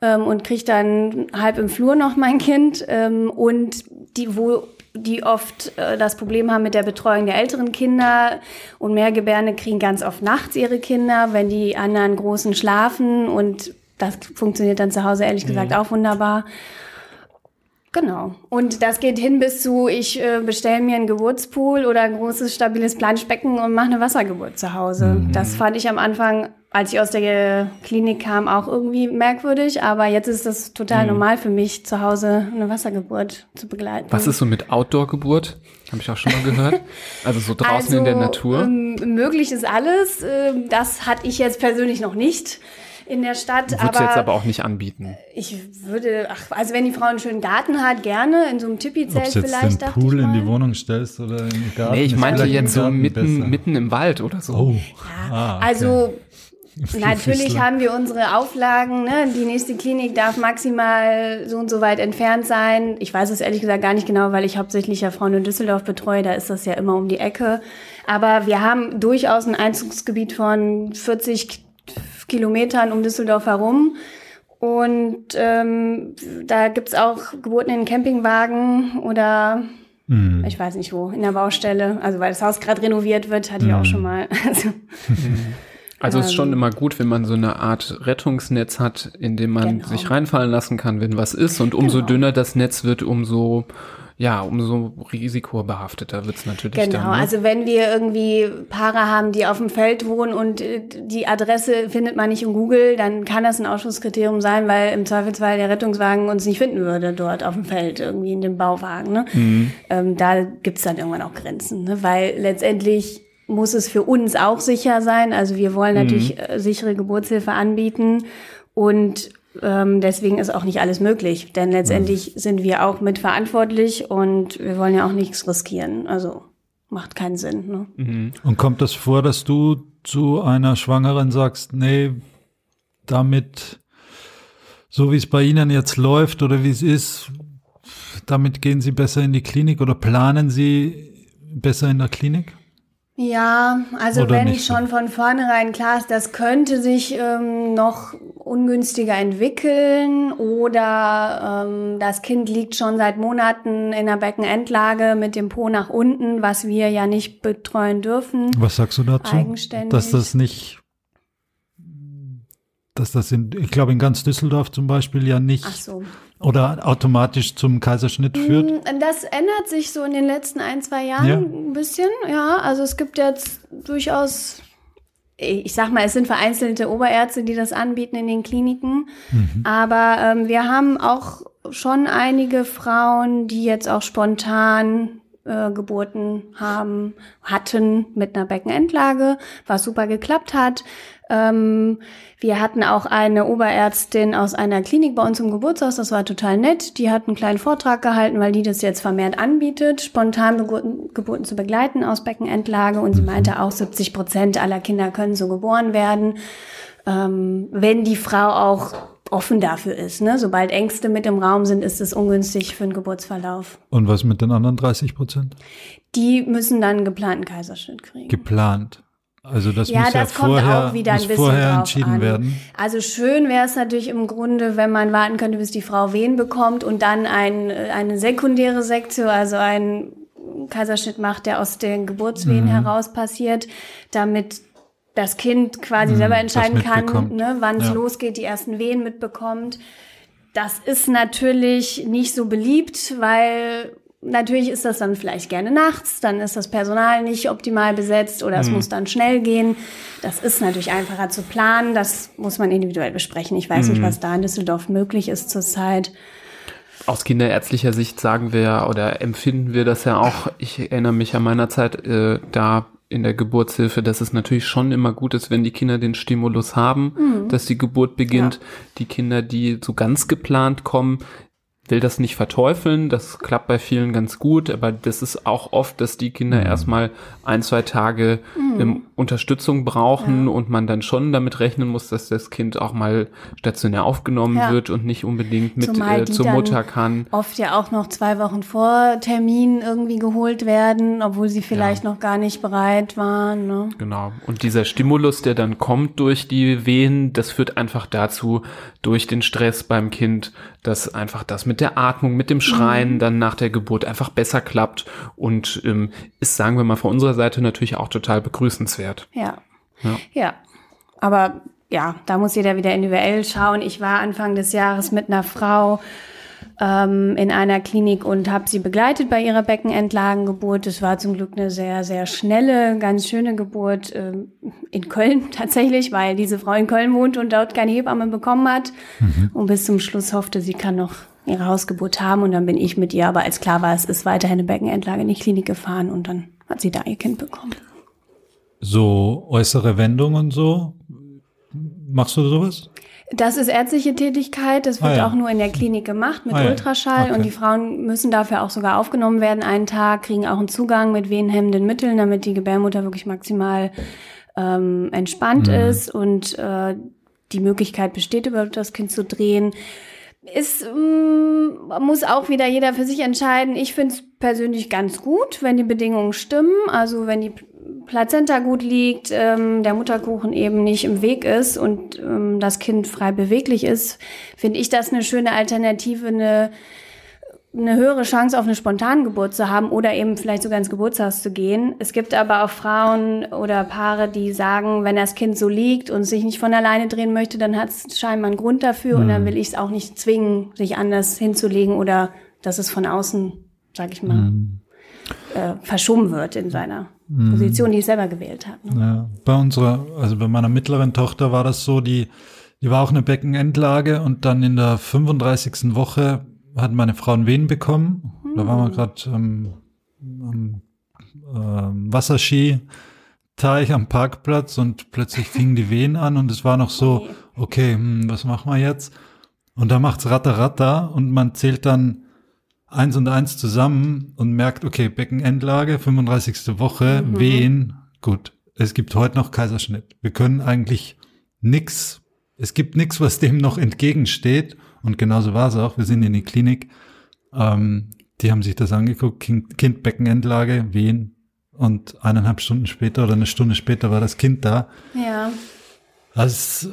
ähm, und kriege dann halb im Flur noch mein Kind. Ähm, und die, wo die oft äh, das Problem haben mit der Betreuung der älteren Kinder und Mehrgebärende kriegen ganz oft nachts ihre Kinder, wenn die anderen Großen schlafen und das funktioniert dann zu Hause ehrlich gesagt mhm. auch wunderbar. Genau. Und das geht hin bis zu, ich äh, bestelle mir einen Geburtspool oder ein großes, stabiles Planschbecken und mache eine Wassergeburt zu Hause. Mhm. Das fand ich am Anfang, als ich aus der Klinik kam, auch irgendwie merkwürdig. Aber jetzt ist das total mhm. normal für mich, zu Hause eine Wassergeburt zu begleiten. Was ist so mit Outdoor-Geburt? Habe ich auch schon mal gehört. Also so draußen also, in der also, Natur. Ähm, möglich ist alles. Ähm, das hatte ich jetzt persönlich noch nicht in der Stadt. Würdest aber jetzt aber auch nicht anbieten. Ich würde, ach, also wenn die Frau einen schönen Garten hat, gerne in so einem Tipi-Zelt vielleicht. Den Pool in die Wohnung stellst oder in den Garten. Nee, ich meinte jetzt so mitten, mitten im Wald oder so. Oh. Ja, ah, okay. also Natürlich haben wir unsere Auflagen. Ne? Die nächste Klinik darf maximal so und so weit entfernt sein. Ich weiß es ehrlich gesagt gar nicht genau, weil ich hauptsächlich ja Frauen in Düsseldorf betreue. Da ist das ja immer um die Ecke. Aber wir haben durchaus ein Einzugsgebiet von 40 Kilometern um Düsseldorf herum. Und ähm, da gibt's auch Geburten in Campingwagen oder mhm. ich weiß nicht wo, in der Baustelle. Also weil das Haus gerade renoviert wird, hatte ich auch hm. schon mal. Also, also es ist schon ähm, immer gut, wenn man so eine Art Rettungsnetz hat, in dem man genau. sich reinfallen lassen kann, wenn was ist. Und umso genau. dünner das Netz wird, umso ja, umso risikobehafteter wird's natürlich genau, dann. Ne? also wenn wir irgendwie Paare haben, die auf dem Feld wohnen und äh, die Adresse findet man nicht in Google, dann kann das ein Ausschlusskriterium sein, weil im Zweifelsfall der Rettungswagen uns nicht finden würde dort auf dem Feld, irgendwie in dem Bauwagen. Ne? Mhm. Ähm, da gibt's dann irgendwann auch Grenzen, ne? weil letztendlich muss es für uns auch sicher sein. Also wir wollen natürlich mhm. Sichere Geburtshilfe anbieten und ähm, deswegen ist auch nicht alles möglich, denn letztendlich mhm. sind wir auch mitverantwortlich und wir wollen ja auch nichts riskieren. Also macht keinen Sinn. Ne? Mhm. Und kommt das vor, dass du zu einer Schwangeren sagst, nee, damit, so wie es bei Ihnen jetzt läuft oder wie es ist, damit gehen Sie besser in die Klinik oder planen Sie besser in der Klinik? Ja, also Oder wenn nicht? schon von vornherein klar ist, das könnte sich ähm, noch ungünstiger entwickeln oder ähm, das Kind liegt schon seit Monaten in der Beckenendlage mit dem Po nach unten, was wir ja nicht betreuen dürfen. Was sagst du dazu? Eigenständig. Dass das nicht dass das in, ich glaube in ganz Düsseldorf zum Beispiel ja nicht so. Oder automatisch zum Kaiserschnitt führt. Mm, das ändert sich so in den letzten ein, zwei Jahren ja. ein bisschen, ja. Also es gibt jetzt durchaus, ich sag mal, es sind vereinzelte Oberärzte, die das anbieten in den Kliniken. Mhm. Aber ähm, wir haben auch schon einige Frauen, die jetzt auch spontan äh, Geburten haben, hatten mit einer Beckenendlage, was super geklappt hat. Ähm, wir hatten auch eine Oberärztin aus einer Klinik bei uns im Geburtshaus, das war total nett. Die hat einen kleinen Vortrag gehalten, weil die das jetzt vermehrt anbietet, spontan Geburten, Geburten zu begleiten aus Beckenendlage. Und sie meinte auch, 70 Prozent aller Kinder können so geboren werden. ähm, wenn die Frau auch offen dafür ist. Ne? Sobald Ängste mit im Raum sind, ist es ungünstig für einen Geburtsverlauf. Und was mit den anderen 30 Prozent? Die müssen dann einen geplanten Kaiserschnitt kriegen. Geplant. Also das ja, muss das ja vorher, auch wieder ein muss bisschen vorher entschieden an. werden. Also schön wäre es natürlich im Grunde, wenn man warten könnte, bis die Frau Wehen bekommt und dann ein, eine sekundäre Sektio, also ein Kaiserschnitt macht, der aus den Geburtswehen Mhm. heraus passiert, damit das Kind quasi Mhm, selber entscheiden kann, ne, wann es Ja. losgeht, die ersten Wehen mitbekommt. Das ist natürlich nicht so beliebt, weil natürlich ist das dann vielleicht gerne nachts, dann ist das Personal nicht optimal besetzt oder Mhm. es muss dann schnell gehen. Das ist natürlich einfacher zu planen, das muss man individuell besprechen. Ich weiß nicht, Mhm. was da in Düsseldorf möglich ist zurzeit. Aus kinderärztlicher Sicht sagen wir ja oder empfinden wir das ja auch. Ich erinnere mich an meiner Zeit äh, da in der Geburtshilfe, dass es natürlich schon immer gut ist, wenn die Kinder den Stimulus haben, dass die Geburt beginnt. Die Kinder, die so ganz geplant kommen, will das nicht verteufeln. Das klappt bei vielen ganz gut, aber das ist auch oft, dass die Kinder erstmal ein, zwei Tage ähm, Unterstützung brauchen und man dann schon damit rechnen muss, dass das Kind auch mal stationär aufgenommen Ja. wird und nicht unbedingt mit äh, zur Mutter kann. Oft ja auch noch zwei Wochen vor Termin irgendwie geholt werden, obwohl sie vielleicht noch gar nicht bereit waren. Ne? Genau. Und dieser Stimulus, der dann kommt durch die Wehen, das führt einfach dazu, durch den Stress beim Kind, dass einfach das mit der Atmung, mit dem Schreien dann nach der Geburt einfach besser klappt und ähm, ist, sagen wir mal, von unserer Seite natürlich auch total begrüßenswert. Ja. Ja. Ja. Aber ja, da muss jeder wieder individuell schauen. Ich war Anfang des Jahres mit einer Frau ähm, in einer Klinik und habe sie begleitet bei ihrer Beckenendlagengeburt. Es war zum Glück eine sehr, sehr schnelle, ganz schöne Geburt ähm, in Köln tatsächlich, weil diese Frau in Köln wohnt und dort keine Hebamme bekommen hat. Und bis zum Schluss hoffte, sie kann noch ihre Hausgeburt haben. Und dann bin ich mit ihr, aber als klar war, es ist weiterhin eine Beckenendlage in die Klinik gefahren und dann hat sie da ihr Kind bekommen. So äußere Wendungen und so. Machst du sowas? Das ist ärztliche Tätigkeit. Das wird Ah, ja. auch nur in der Klinik gemacht mit Ah. Ultraschall. Okay. Und die Frauen müssen dafür auch sogar aufgenommen werden einen Tag, kriegen auch einen Zugang mit wehenhemmenden Mitteln, damit die Gebärmutter wirklich maximal ähm, entspannt Mhm. ist und äh, die Möglichkeit besteht, überhaupt das Kind zu drehen. Ist, mm, muss auch wieder jeder für sich entscheiden. Ich finde es persönlich ganz gut, wenn die Bedingungen stimmen. Also wenn die Plazenta gut liegt, ähm, der Mutterkuchen eben nicht im Weg ist und ähm, das Kind frei beweglich ist, finde ich das eine schöne Alternative, eine, eine höhere Chance auf eine Spontangeburt zu haben oder eben vielleicht sogar ins Geburtshaus zu gehen. Es gibt aber auch Frauen oder Paare, die sagen, wenn das Kind so liegt und sich nicht von alleine drehen möchte, dann hat es scheinbar einen Grund dafür und dann will ich es auch nicht zwingen, sich anders hinzulegen oder dass es von außen, sag ich mal, äh, verschoben wird in seiner Position, die es selber gewählt hat. Ne? Ja, bei unserer, also bei meiner mittleren Tochter war das so, die, die war auch eine Beckenendlage und dann in der 35. Woche hat meine Frau einen Wehen bekommen. Da waren wir gerade ähm, am ähm, Wasserski-Teich am Parkplatz und plötzlich fingen die Wehen an und es war noch so, okay, hm, was machen wir jetzt? Und da macht's ratter ratter und man zählt dann eins und eins zusammen und merkt, okay, Beckenendlage, 35. Woche, Wehen, gut. Es gibt heute noch Kaiserschnitt. Wir können eigentlich nix, es gibt nix, was dem noch entgegensteht. Und genauso war es auch. Wir sind in die Klinik. Ähm, die haben sich das angeguckt, kind, kind Beckenendlage, Wehen. Und eineinhalb Stunden später oder eine Stunde später war das Kind da. Ja. Das,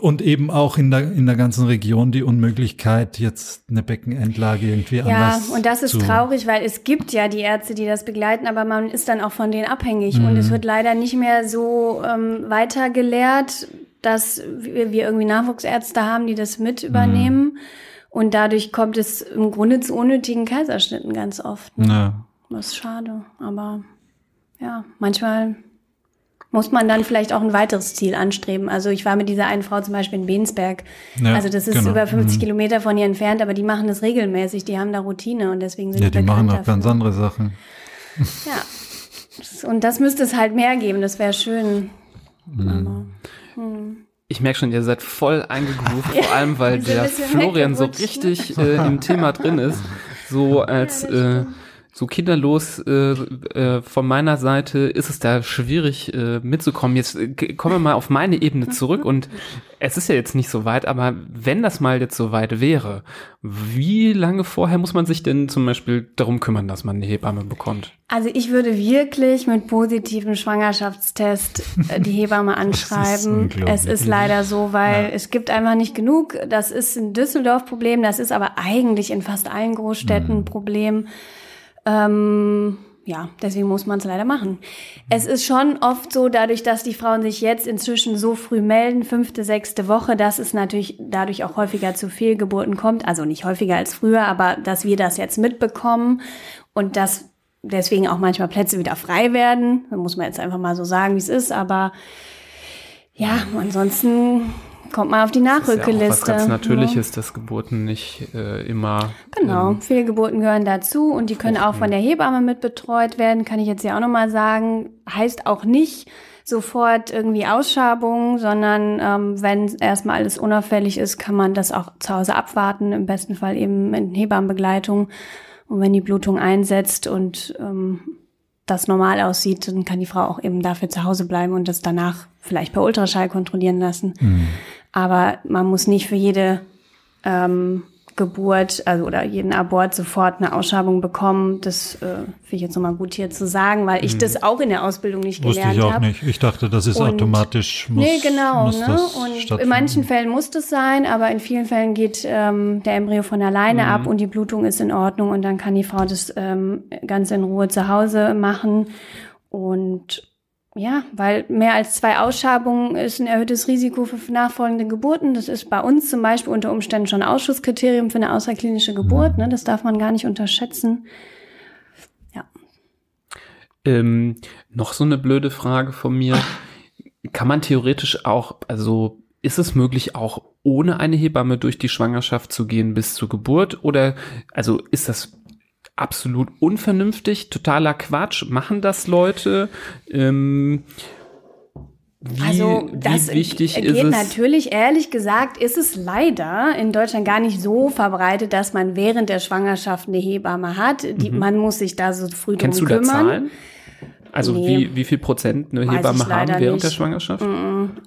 und eben auch in der, in der ganzen Region die Unmöglichkeit, jetzt eine Beckenendlage irgendwie Ja, anders und das ist zu, traurig, weil es gibt ja die Ärzte, die das begleiten, aber man ist dann auch von denen abhängig. Und es wird leider nicht mehr so ähm, weitergelehrt, dass wir, wir irgendwie Nachwuchsärzte haben, die das mit übernehmen. Und dadurch kommt es im Grunde zu unnötigen Kaiserschnitten ganz oft. Ne? Ja. Das ist schade. Aber ja, manchmal muss man dann vielleicht auch ein weiteres Ziel anstreben. Also ich war mit dieser einen Frau zum Beispiel in Bensberg. Ja, also das ist genau. über 50 Mhm. Kilometer von hier entfernt, aber die machen das regelmäßig. Die haben da Routine und deswegen sind Ja, die die machen auch ganz andere Sachen. Ja. Und das müsste es halt mehr geben. Das wäre schön. Aber, Ich merke schon, ihr seid voll eingegroovt, vor allem, weil der Florian so richtig äh, im Thema drin ist. So als, das äh. So kinderlos äh, äh, von meiner Seite ist es da schwierig äh, mitzukommen. Jetzt äh, kommen wir mal auf meine Ebene zurück und es ist ja jetzt nicht so weit, aber wenn das mal jetzt so weit wäre, wie lange vorher muss man sich denn zum Beispiel darum kümmern, dass man eine Hebamme bekommt? Also ich würde wirklich mit positivem Schwangerschaftstest äh, die Hebamme anschreiben. Ist es ist leider so, weil ja. es gibt einfach nicht genug. Das ist ein Düsseldorf Problem, das ist aber eigentlich in fast allen Großstädten ein mhm. Problem. Ähm, ja, deswegen muss man es leider machen. Es ist schon oft so, dadurch, dass die Frauen sich jetzt inzwischen so früh melden, fünfte, sechste Woche, dass es natürlich dadurch auch häufiger zu Fehlgeburten kommt. Also nicht häufiger als früher, aber dass wir das jetzt mitbekommen und dass deswegen auch manchmal Plätze wieder frei werden. Da muss man jetzt einfach mal so sagen, wie es ist. Aber ja, ansonsten kommt man auf die Nachrückeliste. Das ist ja was ganz Natürliches, ja. dass Geburten nicht äh, immer. Genau, ähm, Fehlgeburten gehören dazu und die können auch von der Hebamme mit betreut werden, kann ich jetzt ja auch nochmal sagen. Heißt auch nicht sofort irgendwie Ausschabung, sondern ähm, wenn erstmal alles unauffällig ist, kann man das auch zu Hause abwarten, im besten Fall eben in Hebammenbegleitung. Und wenn die Blutung einsetzt und ähm, das normal aussieht, dann kann die Frau auch eben dafür zu Hause bleiben und das danach vielleicht per Ultraschall kontrollieren lassen. Mhm. Aber man muss nicht für jede ähm, Geburt also oder jeden Abort sofort eine Ausschabung bekommen. Das äh, finde ich jetzt nochmal gut hier zu sagen, weil ich mhm. das auch in der Ausbildung nicht Wusste gelernt habe. ich auch hab. nicht. Ich dachte, das ist und, automatisch. Muss, nee, genau. Muss ne? Und in manchen Fällen muss das sein, aber in vielen Fällen geht ähm, der Embryo von alleine mhm. ab und die Blutung ist in Ordnung und dann kann die Frau das ähm, ganz in Ruhe zu Hause machen. Und ja, weil mehr als zwei Ausschabungen ist ein erhöhtes Risiko für nachfolgende Geburten. Das ist bei uns zum Beispiel unter Umständen schon Ausschusskriterium für eine außerklinische Geburt. Ne? Das darf man gar nicht unterschätzen. Ja. Ähm, noch so eine blöde Frage von mir. Kann man theoretisch auch, also ist es möglich, auch ohne eine Hebamme durch die Schwangerschaft zu gehen bis zur Geburt? Oder also ist das absolut unvernünftig, totaler Quatsch. Machen das Leute? Ähm, wie, also das wichtig geht ist natürlich, ehrlich gesagt, ist es leider in Deutschland gar nicht so verbreitet, dass man während der Schwangerschaft eine Hebamme hat. Die, mhm. Man muss sich da so früh Kennst drum kümmern. Kennst du da Zahlen? Also nee, wie, wie viel Prozent eine Hebamme haben während nicht. der Schwangerschaft?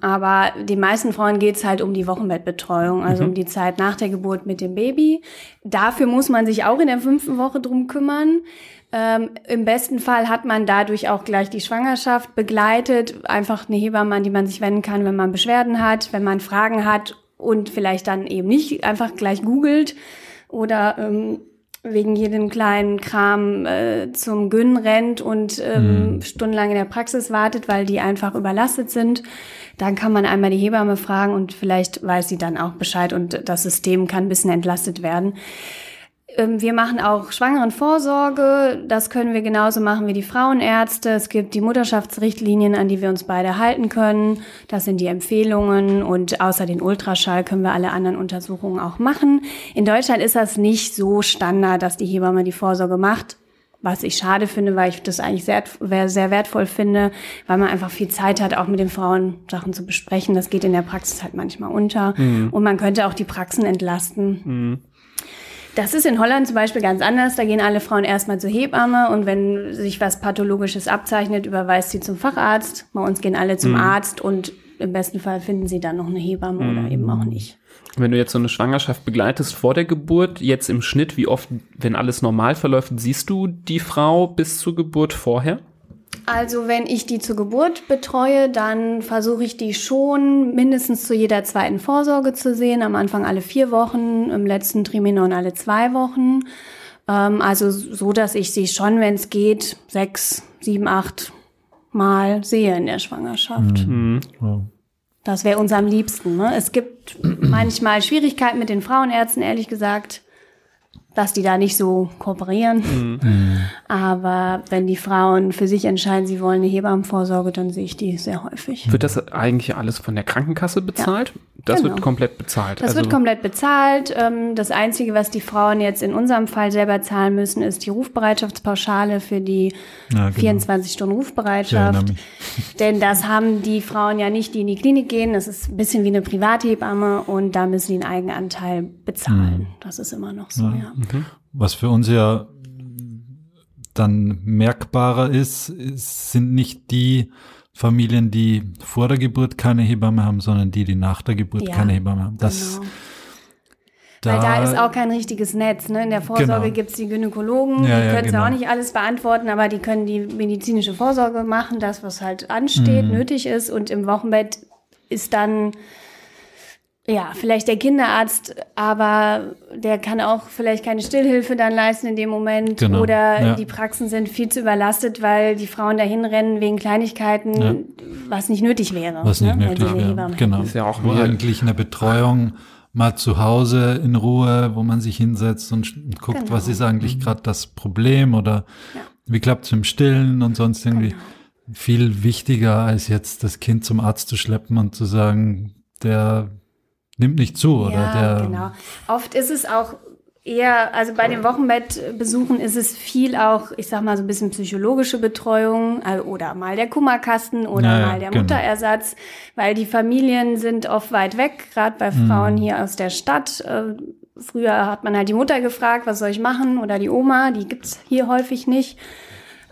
Aber die meisten Frauen geht es halt um die Wochenbettbetreuung, also mhm. um die Zeit nach der Geburt mit dem Baby. Dafür muss man sich auch in der fünften Woche drum kümmern. Ähm, Im besten Fall hat man dadurch auch gleich die Schwangerschaft begleitet. Einfach eine Hebamme, an die man sich wenden kann, wenn man Beschwerden hat, wenn man Fragen hat und vielleicht dann eben nicht einfach gleich googelt oder ähm, wegen jedem kleinen Kram äh, zum Gyn rennt und ähm, mhm. stundenlang in der Praxis wartet, weil die einfach überlastet sind. Dann kann man einmal die Hebamme fragen und vielleicht weiß sie dann auch Bescheid und das System kann ein bisschen entlastet werden. Ähm, wir machen auch Schwangerenvorsorge. Das können wir genauso machen wie die Frauenärzte. Es gibt die Mutterschaftsrichtlinien, an die wir uns beide halten können. Das sind die Empfehlungen. Und außer den Ultraschall können wir alle anderen Untersuchungen auch machen. In Deutschland ist das nicht so Standard, dass die Hebamme die Vorsorge macht. Was ich schade finde, weil ich das eigentlich sehr, sehr wertvoll finde, weil man einfach viel Zeit hat, auch mit den Frauen Sachen zu besprechen. Das geht in der Praxis halt manchmal unter. Mhm. Und man könnte auch die Praxen entlasten. Mhm. Das ist in Holland zum Beispiel ganz anders. Da gehen alle Frauen erstmal zur Hebamme und wenn sich was Pathologisches abzeichnet, überweist sie zum Facharzt. Bei uns gehen alle zum mhm. Arzt und im besten Fall finden sie dann noch eine Hebamme mhm. oder eben auch nicht. Wenn du jetzt so eine Schwangerschaft begleitest vor der Geburt, jetzt im Schnitt, wie oft, wenn alles normal verläuft, siehst du die Frau bis zur Geburt vorher? Also wenn ich die zur Geburt betreue, dann versuche ich die schon mindestens zu jeder zweiten Vorsorge zu sehen. Am Anfang alle vier Wochen, im letzten Trimenon alle zwei Wochen. Ähm, also so, dass ich sie schon, wenn es geht, sechs, sieben, acht Mal sehe in der Schwangerschaft. Mhm. mhm. Das wäre uns am liebsten. Ne? Es gibt manchmal Schwierigkeiten mit den Frauenärzten, ehrlich gesagt dass die da nicht so kooperieren. Mhm. Aber wenn die Frauen für sich entscheiden, sie wollen eine Hebammenvorsorge, dann sehe ich die sehr häufig. Wird das eigentlich alles von der Krankenkasse bezahlt? Ja. Das genau. wird komplett bezahlt. Das also wird komplett bezahlt. Ähm, das Einzige, was die Frauen jetzt in unserem Fall selber zahlen müssen, ist die Rufbereitschaftspauschale für die ja, genau. 24 Stunden Rufbereitschaft. Denn das haben die Frauen ja nicht, die in die Klinik gehen. Das ist ein bisschen wie eine Privathebamme und da müssen die einen Eigenanteil bezahlen. Mhm. Das ist immer noch so, ja. ja. Mhm. Was für uns ja dann merkbarer ist, sind nicht die Familien, die vor der Geburt keine Hebamme haben, sondern die, die nach der Geburt ja, keine Hebamme haben. Das, genau. da, Weil da ist auch kein richtiges Netz. Ne? In der Vorsorge genau. gibt es die Gynäkologen, ja, die können genau. auch nicht alles beantworten, aber die können die medizinische Vorsorge machen, das, was halt ansteht, mhm. nötig ist. Und im Wochenbett ist dann ja, vielleicht der Kinderarzt, aber der kann auch vielleicht keine Stillhilfe dann leisten in dem Moment. Genau, oder ja. die Praxen sind viel zu überlastet, weil die Frauen dahin rennen wegen Kleinigkeiten, ja. was nicht nötig wäre. Was nicht ne? nötig wäre. Genau. Ist ja auch Wo eigentlich eine Betreuung mal zu Hause in Ruhe, wo man sich hinsetzt und guckt, genau. was ist eigentlich mhm. gerade das Problem oder ja. wie klappt es im Stillen und sonst irgendwie. Genau. Viel wichtiger als jetzt das Kind zum Arzt zu schleppen und zu sagen, der nimmt nicht zu, oder? Ja, der genau. Oft ist es auch eher, also bei den Wochenbettbesuchen ist es viel auch, ich sag mal, so ein bisschen psychologische Betreuung äh, oder mal der Kummerkasten oder naja, mal der genau. Mutterersatz, weil die Familien sind oft weit weg, gerade bei Frauen mhm. hier aus der Stadt. Äh, früher hat man halt die Mutter gefragt, was soll ich machen oder die Oma, die gibt's hier häufig nicht.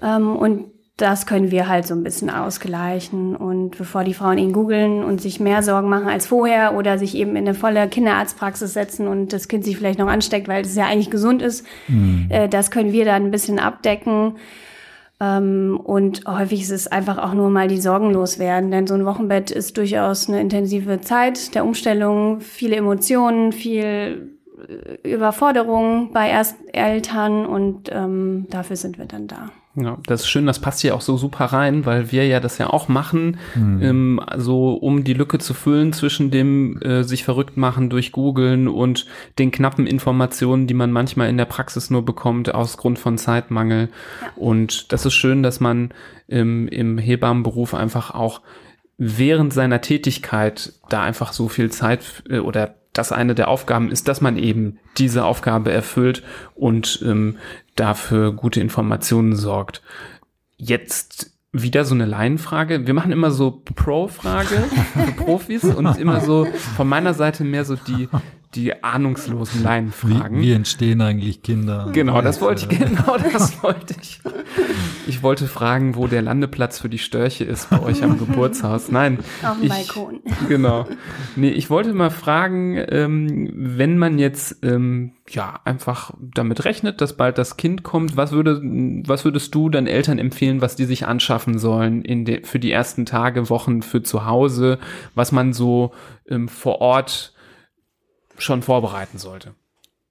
Ähm, und das können wir halt so ein bisschen ausgleichen. Und bevor die Frauen ihn googeln und sich mehr Sorgen machen als vorher oder sich eben in eine volle Kinderarztpraxis setzen und das Kind sich vielleicht noch ansteckt, weil es ja eigentlich gesund ist, mhm. äh, das können wir dann ein bisschen abdecken. Ähm, und häufig ist es einfach auch nur mal die Sorgen loswerden, denn so ein Wochenbett ist durchaus eine intensive Zeit der Umstellung, viele Emotionen, viel äh, Überforderung bei Ersteltern und ähm, dafür sind wir dann da. Ja, das ist schön, das passt hier auch so super rein, weil wir ja das ja auch machen, mhm. ähm, also um die Lücke zu füllen zwischen dem äh, sich verrückt machen durch Googeln und den knappen Informationen, die man manchmal in der Praxis nur bekommt aus Grund von Zeitmangel. Ja. Und das ist schön, dass man ähm, im Hebammenberuf einfach auch während seiner Tätigkeit da einfach so viel Zeit äh, oder das eine der Aufgaben ist, dass man eben diese Aufgabe erfüllt und ähm, dafür gute Informationen sorgt. Jetzt wieder so eine Laienfrage. Wir machen immer so Pro-Frage für Profis und immer so von meiner Seite mehr so die die ahnungslosen Laienfragen. Wie, wie entstehen eigentlich Kinder? Genau, das wollte ich, genau das wollte ich. Ich wollte fragen, wo der Landeplatz für die Störche ist bei euch am Geburtshaus. Nein. Auf dem Balkon. Genau. Nee, ich wollte mal fragen, ähm, wenn man jetzt ähm, ja einfach damit rechnet, dass bald das Kind kommt, was würde, was würdest du dann Eltern empfehlen, was die sich anschaffen sollen in de, für die ersten Tage, Wochen für zu Hause, was man so ähm, vor Ort schon vorbereiten sollte?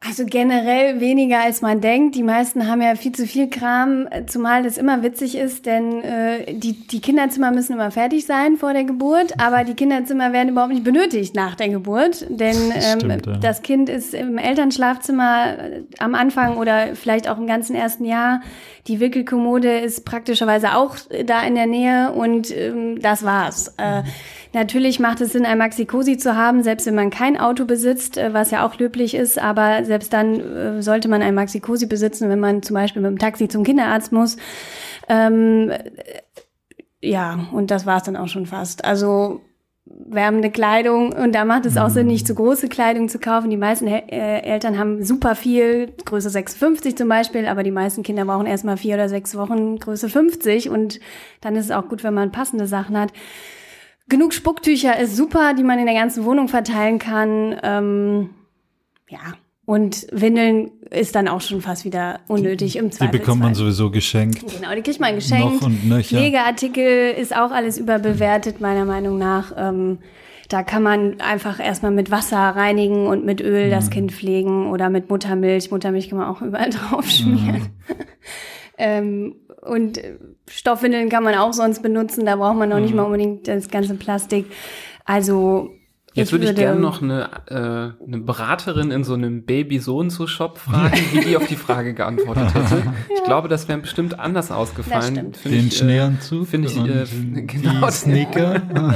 Also generell weniger als man denkt. Die meisten haben ja viel zu viel Kram, zumal das immer witzig ist, denn äh, die, die Kinderzimmer müssen immer fertig sein vor der Geburt, aber die Kinderzimmer werden überhaupt nicht benötigt nach der Geburt, denn ähm, Stimmt, ja. das Kind ist im Elternschlafzimmer äh, am Anfang oder vielleicht auch im ganzen ersten Jahr. Die Wickelkommode ist praktischerweise auch da in der Nähe und ähm, das war's. Äh, Natürlich macht es Sinn, ein Maxi-Cosi zu haben, selbst wenn man kein Auto besitzt, äh, was ja auch löblich ist. Aber selbst dann äh, sollte man ein Maxi-Cosi besitzen, wenn man zum Beispiel mit dem Taxi zum Kinderarzt muss. Ähm, ja, und das war es dann auch schon fast. Also wärmende Kleidung und da macht es auch Sinn, nicht zu große Kleidung zu kaufen. Die meisten äh, Eltern haben super viel, Größe 56 zum Beispiel, aber die meisten Kinder brauchen erstmal vier oder sechs Wochen Größe 50 und dann ist es auch gut, wenn man passende Sachen hat. Genug Spucktücher ist super, die man in der ganzen Wohnung verteilen kann. Ähm, ja, und Windeln ist dann auch schon fast wieder unnötig im Zweifelsfall. Die bekommt man sowieso geschenkt. Genau, die kriegt man geschenkt. Noch und nöcher. Pflegeartikel ist auch alles überbewertet, meiner Meinung nach. Ähm, da kann man einfach erstmal mit Wasser reinigen und mit Öl mhm. das Kind pflegen oder mit Muttermilch. Muttermilch kann man auch überall drauf schmieren. Mhm. ähm, und Stoffwindeln kann man auch sonst benutzen, da braucht man noch mhm. nicht mal unbedingt das ganze Plastik. Also Jetzt würde ich gerne noch eine, äh, eine Beraterin in so einem Baby-So-und-so-Shop fragen, wie die auf die Frage geantwortet hätte. ja. Ich glaube, das wäre bestimmt anders ausgefallen. Den ich, äh, Schneeanzug finde ich, äh, genau, die Sneaker. genau.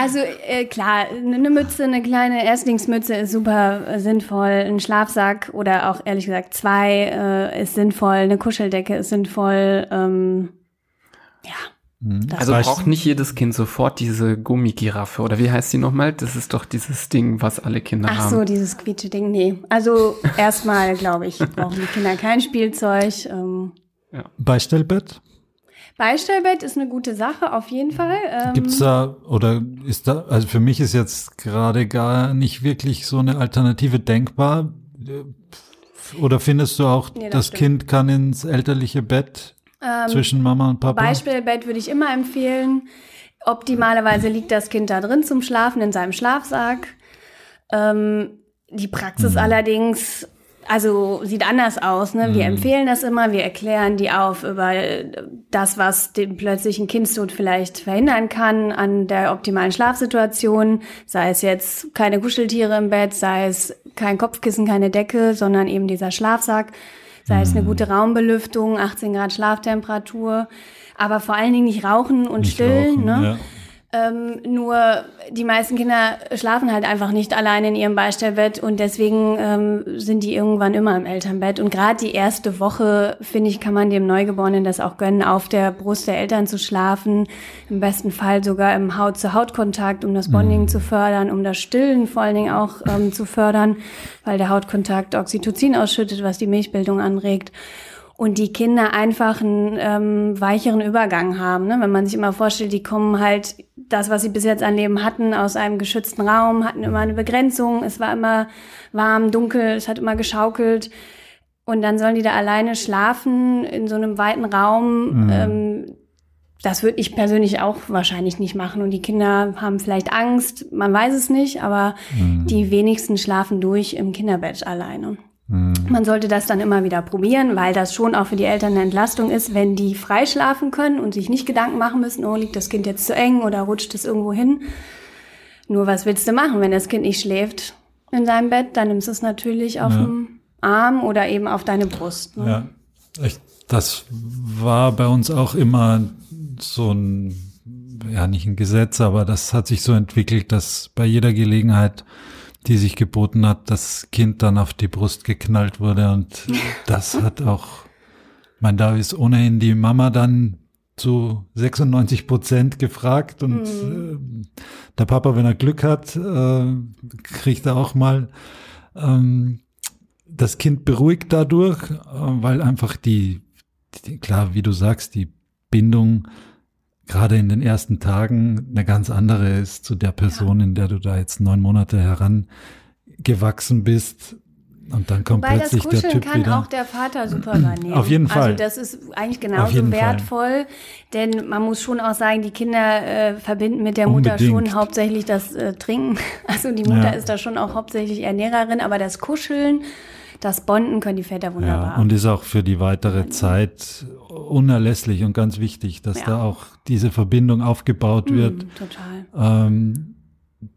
Also äh, klar, eine Mütze, eine kleine Erstlingsmütze ist super sinnvoll. Ein Schlafsack oder auch ehrlich gesagt zwei äh, ist sinnvoll. Eine Kuscheldecke ist sinnvoll. Ähm, ja. Mhm. Also braucht nicht jedes Kind sofort diese Gummigiraffe oder wie heißt die nochmal? Das ist doch dieses Ding, was alle Kinder Ach haben. Ach so, dieses quietsche Ding. Nee. Also erstmal, glaube ich, brauchen die Kinder kein Spielzeug. Ähm, Ja. Beistellbett? Beistellbett ist eine gute Sache, auf jeden Fall. Ähm, Gibt's da, oder ist da, also für mich ist jetzt gerade gar nicht wirklich so eine Alternative denkbar. Oder findest du auch, nee, das, das Kind kann ins elterliche Bett ähm, zwischen Mama und Papa? Beispielbett würde ich immer empfehlen. Optimalerweise liegt das Kind da drin zum Schlafen in seinem Schlafsack. Ähm, die Praxis mhm. allerdings also sieht anders aus. Ne? Wir mhm. empfehlen das immer, wir erklären die auf über das, was den plötzlichen Kindstod vielleicht verhindern kann an der optimalen Schlafsituation. Sei es jetzt keine Kuscheltiere im Bett, sei es kein Kopfkissen, keine Decke, sondern eben dieser Schlafsack. Sei es eine mhm. gute Raumbelüftung, 18 Grad Schlaftemperatur. Aber vor allen Dingen nicht rauchen und nicht stillen. Rauchen, ne? Ja. Ähm, nur die meisten Kinder schlafen halt einfach nicht alleine in ihrem Beistellbett und deswegen ähm, sind die irgendwann immer im Elternbett. Und gerade die erste Woche, finde ich, kann man dem Neugeborenen das auch gönnen, auf der Brust der Eltern zu schlafen. Im besten Fall sogar im Haut-zu-Haut-Kontakt, um das Bonding mhm. zu fördern, um das Stillen vor allen Dingen auch ähm, zu fördern, weil der Hautkontakt Oxytocin ausschüttet, was die Milchbildung anregt und die Kinder einfach einen ähm, weicheren Übergang haben. Ne? Wenn man sich immer vorstellt, die kommen halt das, was sie bis jetzt an Leben hatten, aus einem geschützten Raum, hatten immer eine Begrenzung, es war immer warm, dunkel, es hat immer geschaukelt. Und dann sollen die da alleine schlafen in so einem weiten Raum. Mhm. Ähm, das würde ich persönlich auch wahrscheinlich nicht machen. Und die Kinder haben vielleicht Angst, man weiß es nicht, aber mhm. die wenigsten schlafen durch im Kinderbett alleine. Mhm. Man sollte das dann immer wieder probieren, weil das schon auch für die Eltern eine Entlastung ist, wenn die frei schlafen können und sich nicht Gedanken machen müssen, oh, liegt das Kind jetzt zu eng oder rutscht es irgendwo hin. Nur was willst du machen, wenn das Kind nicht schläft in seinem Bett? Dann nimmst du es natürlich auf ja. dem Arm oder eben auf deine Brust. Ne? Ja, ich, das war bei uns auch immer so ein, ja nicht ein Gesetz, aber das hat sich so entwickelt, dass bei jeder Gelegenheit die sich geboten hat, das Kind dann auf die Brust geknallt wurde und das hat auch, mein da ist ohnehin die Mama dann zu 96 Prozent gefragt und mhm. äh, der Papa, wenn er Glück hat, äh, kriegt er auch mal ähm, das Kind beruhigt dadurch, äh, weil einfach die, die, klar, wie du sagst, die Bindung gerade in den ersten Tagen eine ganz andere ist zu der Person, ja. in der du da jetzt neun Monate herangewachsen bist. Und dann kommt Wobei plötzlich das der Typ kann wieder. auch der Vater super übernehmen. Auf jeden Fall. Also das ist eigentlich genauso wertvoll, Fall. denn man muss schon auch sagen, die Kinder äh, verbinden mit der Mutter Unbedingt. schon hauptsächlich das äh, Trinken. Also die Mutter ja. ist da schon auch hauptsächlich Ernährerin, aber das Kuscheln das Bonden können die Väter wunderbar. Ja, und ist auch für die weitere Zeit unerlässlich und ganz wichtig, dass ja. da auch diese Verbindung aufgebaut mhm, wird. Mm, total. Ähm,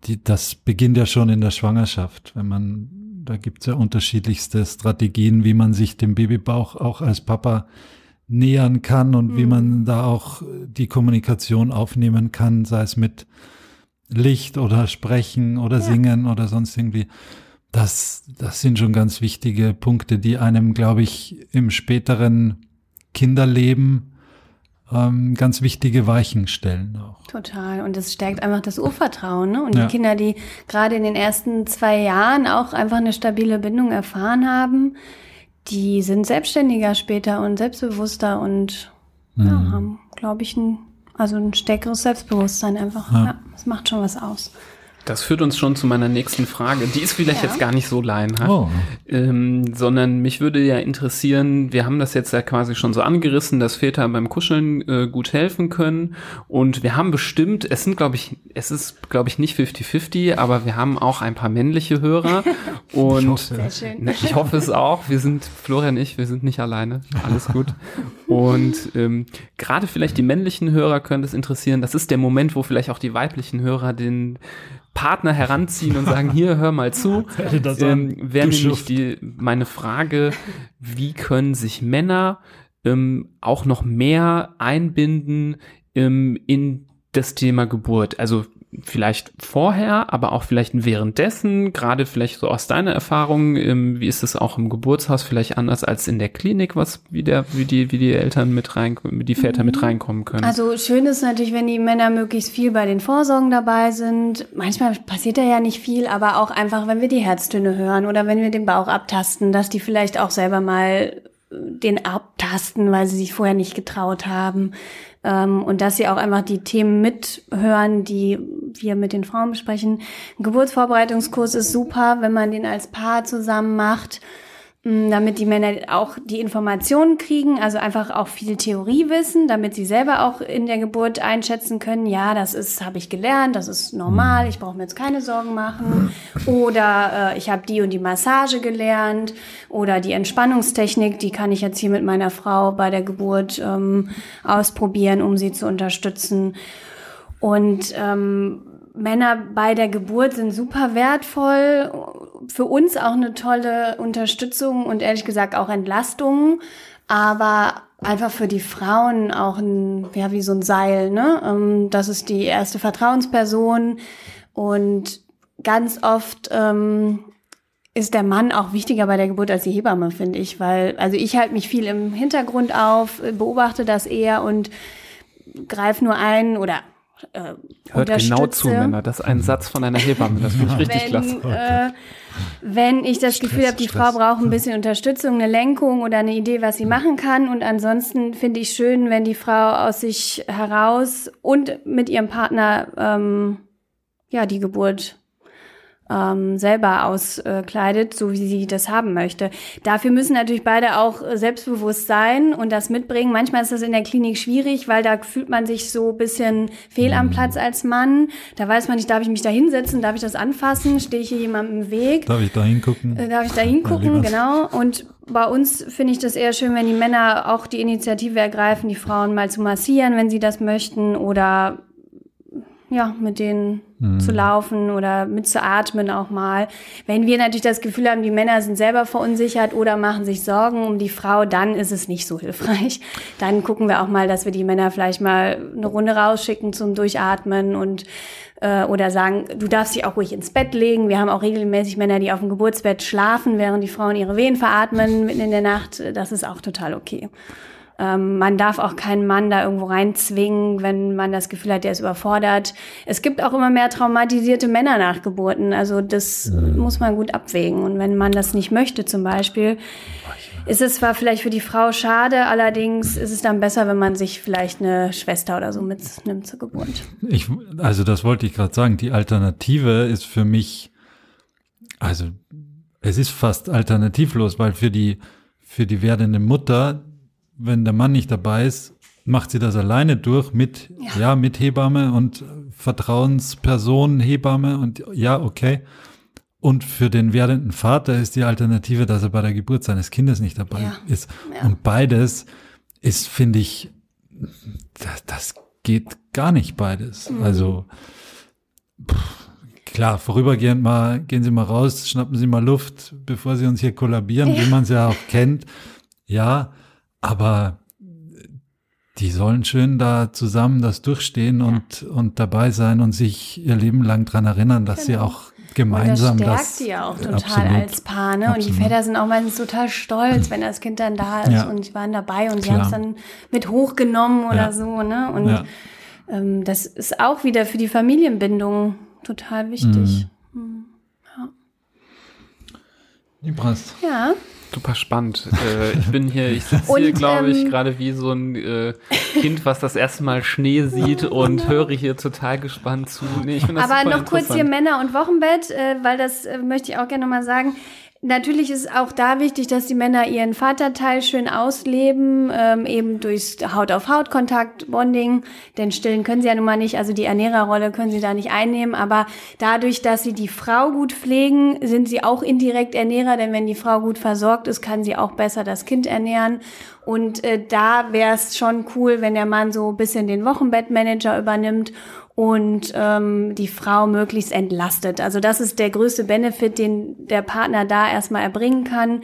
die, das beginnt ja schon in der Schwangerschaft, wenn man, da gibt es ja unterschiedlichste Strategien, wie man sich dem Babybauch auch als Papa nähern kann und mm. wie man mhm. da auch die Kommunikation aufnehmen kann, sei es mit Licht oder Sprechen oder ja. Singen oder sonst irgendwie. Das, das sind schon ganz wichtige Punkte, die einem, glaube ich, im späteren Kinderleben ähm, ganz wichtige Weichen stellen auch. Total. Und es stärkt einfach das Urvertrauen. Ne? Und ja. die Kinder, die gerade in den ersten zwei Jahren auch einfach eine stabile Bindung erfahren haben, die sind selbstständiger später und selbstbewusster und mhm. ja, haben, glaube ich, ein, also ein stärkeres Selbstbewusstsein einfach. Ja. ja, das macht schon was aus. Das führt uns schon zu meiner nächsten Frage. Die ist vielleicht ja. jetzt gar nicht so laienhaft, oh. ähm, sondern mich würde ja interessieren, wir haben das jetzt ja quasi schon so angerissen, dass Väter beim Kuscheln äh, gut helfen können und wir haben bestimmt, es sind glaube ich, es ist glaube ich nicht 50-50, aber wir haben auch ein paar männliche Hörer und ich hoffe, ne, ich hoffe es auch. Wir sind, Florian und ich, wir sind nicht alleine, alles gut. Und ähm, gerade vielleicht die männlichen Hörer können das interessieren. Das ist der Moment, wo vielleicht auch die weiblichen Hörer den Partner heranziehen und sagen, hier, hör mal zu, ähm, wäre nämlich die, meine Frage, wie können sich Männer ähm, auch noch mehr einbinden ähm, in das Thema Geburt? Also vielleicht vorher, aber auch vielleicht währenddessen, gerade vielleicht so aus deiner Erfahrung, ähm, wie ist es auch im Geburtshaus vielleicht anders als in der Klinik, was wie der, wie die, wie die Eltern mit rein, die Väter mit mhm. reinkommen können? Also schön ist natürlich, wenn die Männer möglichst viel bei den Vorsorgen dabei sind. Manchmal passiert da ja nicht viel, aber auch einfach, wenn wir die Herztöne hören oder wenn wir den Bauch abtasten, dass die vielleicht auch selber mal den abtasten, weil sie sich vorher nicht getraut haben. Ähm, und dass sie auch einfach die Themen mithören, die wir mit den Frauen besprechen. Ein Geburtsvorbereitungskurs ist super, wenn man den als Paar zusammen macht. Mm, damit die Männer auch die Informationen kriegen, also einfach auch viel Theorie wissen, damit sie selber auch in der Geburt einschätzen können, ja, das ist, habe ich gelernt, das ist normal, ich brauche mir jetzt keine Sorgen machen. Oder äh, ich habe die und die Massage gelernt oder die Entspannungstechnik, die kann ich jetzt hier mit meiner Frau bei der Geburt ähm, ausprobieren, um sie zu unterstützen. Und ähm, Männer bei der Geburt sind super wertvoll. Für uns auch eine tolle Unterstützung und ehrlich gesagt auch Entlastung. Aber einfach für die Frauen auch ein, ja, wie so ein Seil, ne? Ähm, das ist die erste Vertrauensperson. Und ganz oft ähm, ist der Mann auch wichtiger bei der Geburt als die Hebamme, finde ich. Weil, also ich halte mich viel im Hintergrund auf, beobachte das eher und greife nur ein oder äh, Hört genau zu, Männer. Das ist ein Satz von einer Hebamme. Das finde ich richtig wenn, klasse. Äh, wenn ich das Stress, Gefühl habe, die Stress. Frau braucht ein bisschen Unterstützung, eine Lenkung oder eine Idee, was sie machen kann. Und ansonsten finde ich schön, wenn die Frau aus sich heraus und mit ihrem Partner ähm, ja die Geburt ähm, selber auskleidet, so wie sie das haben möchte. Dafür müssen natürlich beide auch selbstbewusst sein und das mitbringen. Manchmal ist das in der Klinik schwierig, weil da fühlt man sich so bisschen fehl am Platz als Mann. Da weiß man nicht, darf ich mich da hinsetzen, darf ich das anfassen, stehe ich hier jemandem im Weg? Darf ich da hingucken? Äh, darf ich da hingucken, genau. Und bei uns finde ich das eher schön, wenn die Männer auch die Initiative ergreifen, die Frauen mal zu massieren, wenn sie das möchten oder ja, mit denen mhm. zu laufen oder mitzuatmen auch mal. Wenn wir natürlich das Gefühl haben, die Männer sind selber verunsichert oder machen sich Sorgen um die Frau, dann ist es nicht so hilfreich. Dann gucken wir auch mal, dass wir die Männer vielleicht mal eine Runde rausschicken zum Durchatmen und äh, oder sagen, du darfst dich auch ruhig ins Bett legen. Wir haben auch regelmäßig Männer, die auf dem Geburtsbett schlafen, während die Frauen ihre Wehen veratmen mitten in der Nacht. Das ist auch total okay. Ähm, man darf auch keinen Mann da irgendwo reinzwingen, wenn man das Gefühl hat, der ist überfordert. Es gibt auch immer mehr traumatisierte Männer nach Geburten. Also das mhm. muss man gut abwägen. Und wenn man das nicht möchte zum Beispiel, ist es zwar vielleicht für die Frau schade, allerdings ist es dann besser, wenn man sich vielleicht eine Schwester oder so mitnimmt zur Geburt. Ich, also das wollte ich gerade sagen. Die Alternative ist für mich, also es ist fast alternativlos, weil für die für die werdende Mutter wenn der Mann nicht dabei ist, macht sie das alleine durch mit, ja, ja mit Hebamme und Vertrauensperson, Hebamme und ja, okay. Und für den werdenden Vater ist die Alternative, dass er bei der Geburt seines Kindes nicht dabei ja. ist. Ja. Und beides ist, finde ich, das, das, geht gar nicht beides. Mhm. Also pff, klar, vorübergehend mal, gehen Sie mal raus, schnappen Sie mal Luft, bevor Sie uns hier kollabieren, wie man es ja auch kennt. Ja, aber die sollen schön da zusammen das durchstehen ja. und, und dabei sein und sich ihr Leben lang dran erinnern, dass genau. sie auch gemeinsam und das stärkt die ja auch total absolut, als Paar, ne? Und die Väter sind auch meistens total stolz, wenn das Kind dann da ist ja. und sie waren dabei und sie haben es dann mit hochgenommen oder ja. so, ne? Und ähm, das ist auch wieder für die Familienbindung total wichtig. Mhm. Hm. Ja. Libras. Ja. Super spannend. Äh, ich bin hier, ich sitze hier, glaube ich, ähm, gerade wie so ein äh, Kind, was das erste Mal Schnee sieht und höre hier total gespannt zu. Nee, Aber noch kurz hier Männer und Wochenbett, äh, weil das äh, möchte ich auch gerne mal sagen. Natürlich ist auch da wichtig, dass die Männer ihren Vaterteil schön ausleben, ähm, eben durchs Haut-auf-Haut-Kontakt, Bonding, denn stillen können sie ja nun mal nicht, also die Ernährerrolle können sie da nicht einnehmen, aber dadurch, dass sie die Frau gut pflegen, sind sie auch indirekt Ernährer, denn wenn die Frau gut versorgt ist, kann sie auch besser das Kind ernähren. Und äh, da wäre es schon cool, wenn der Mann so ein bisschen den Wochenbettmanager übernimmt und ähm, die Frau möglichst entlastet. Also das ist der größte Benefit, den der Partner da erstmal erbringen kann,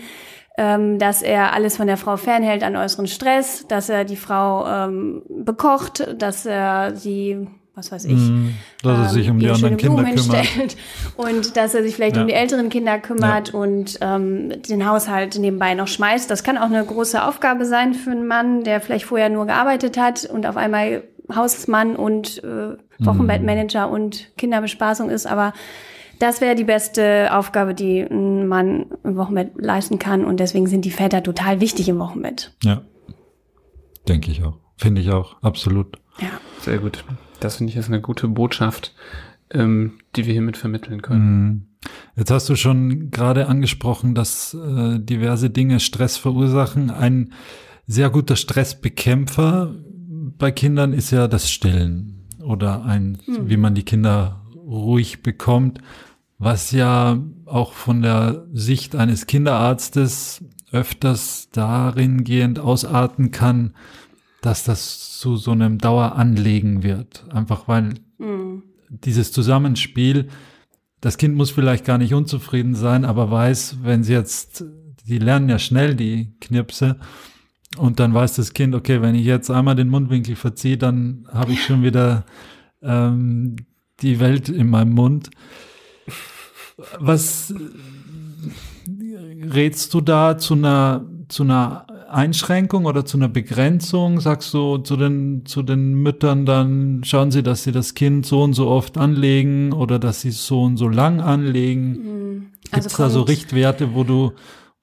ähm, dass er alles von der Frau fernhält an äußeren Stress, dass er die Frau ähm, bekocht, dass er sie was weiß ich, mm, dass er sich um die anderen Kinder kümmert und dass er sich vielleicht ja. um die älteren Kinder kümmert ja. und ähm, den Haushalt nebenbei noch schmeißt. Das kann auch eine große Aufgabe sein für einen Mann, der vielleicht vorher nur gearbeitet hat und auf einmal Hausmann und äh, Wochenbettmanager mm. und Kinderbespaßung ist, aber Das wäre die beste Aufgabe, die ein Mann im Wochenbett leisten kann. Und deswegen sind die Väter total wichtig im Wochenbett. Ja, denke ich auch. Finde ich auch, absolut. Ja. Sehr gut. Das finde ich ist eine gute Botschaft, ähm, die wir hiermit vermitteln können. Mhm. Jetzt hast du schon gerade angesprochen, dass äh, diverse Dinge Stress verursachen. Ein sehr guter Stressbekämpfer bei Kindern ist ja das Stillen oder ein, mhm. wie man die Kinder ruhig bekommt, was ja auch von der Sicht eines Kinderarztes öfters darin gehend ausarten kann, dass das zu so einem Daueranlegen wird. Einfach weil mhm. dieses Zusammenspiel, das Kind muss vielleicht gar nicht unzufrieden sein, aber weiß, wenn sie jetzt, die lernen ja schnell die Knirpse, und dann weiß das Kind, okay, wenn ich jetzt einmal den Mundwinkel verziehe, dann habe ich schon wieder ähm, die Welt in meinem Mund. Was rätst du da zu einer, zu einer Einschränkung oder zu einer Begrenzung? Sagst du zu den, zu den Müttern dann, schauen sie, dass sie das Kind so und so oft anlegen oder dass sie es so und so lang anlegen? Mhm. Also Gibt es da so Richtwerte, wo du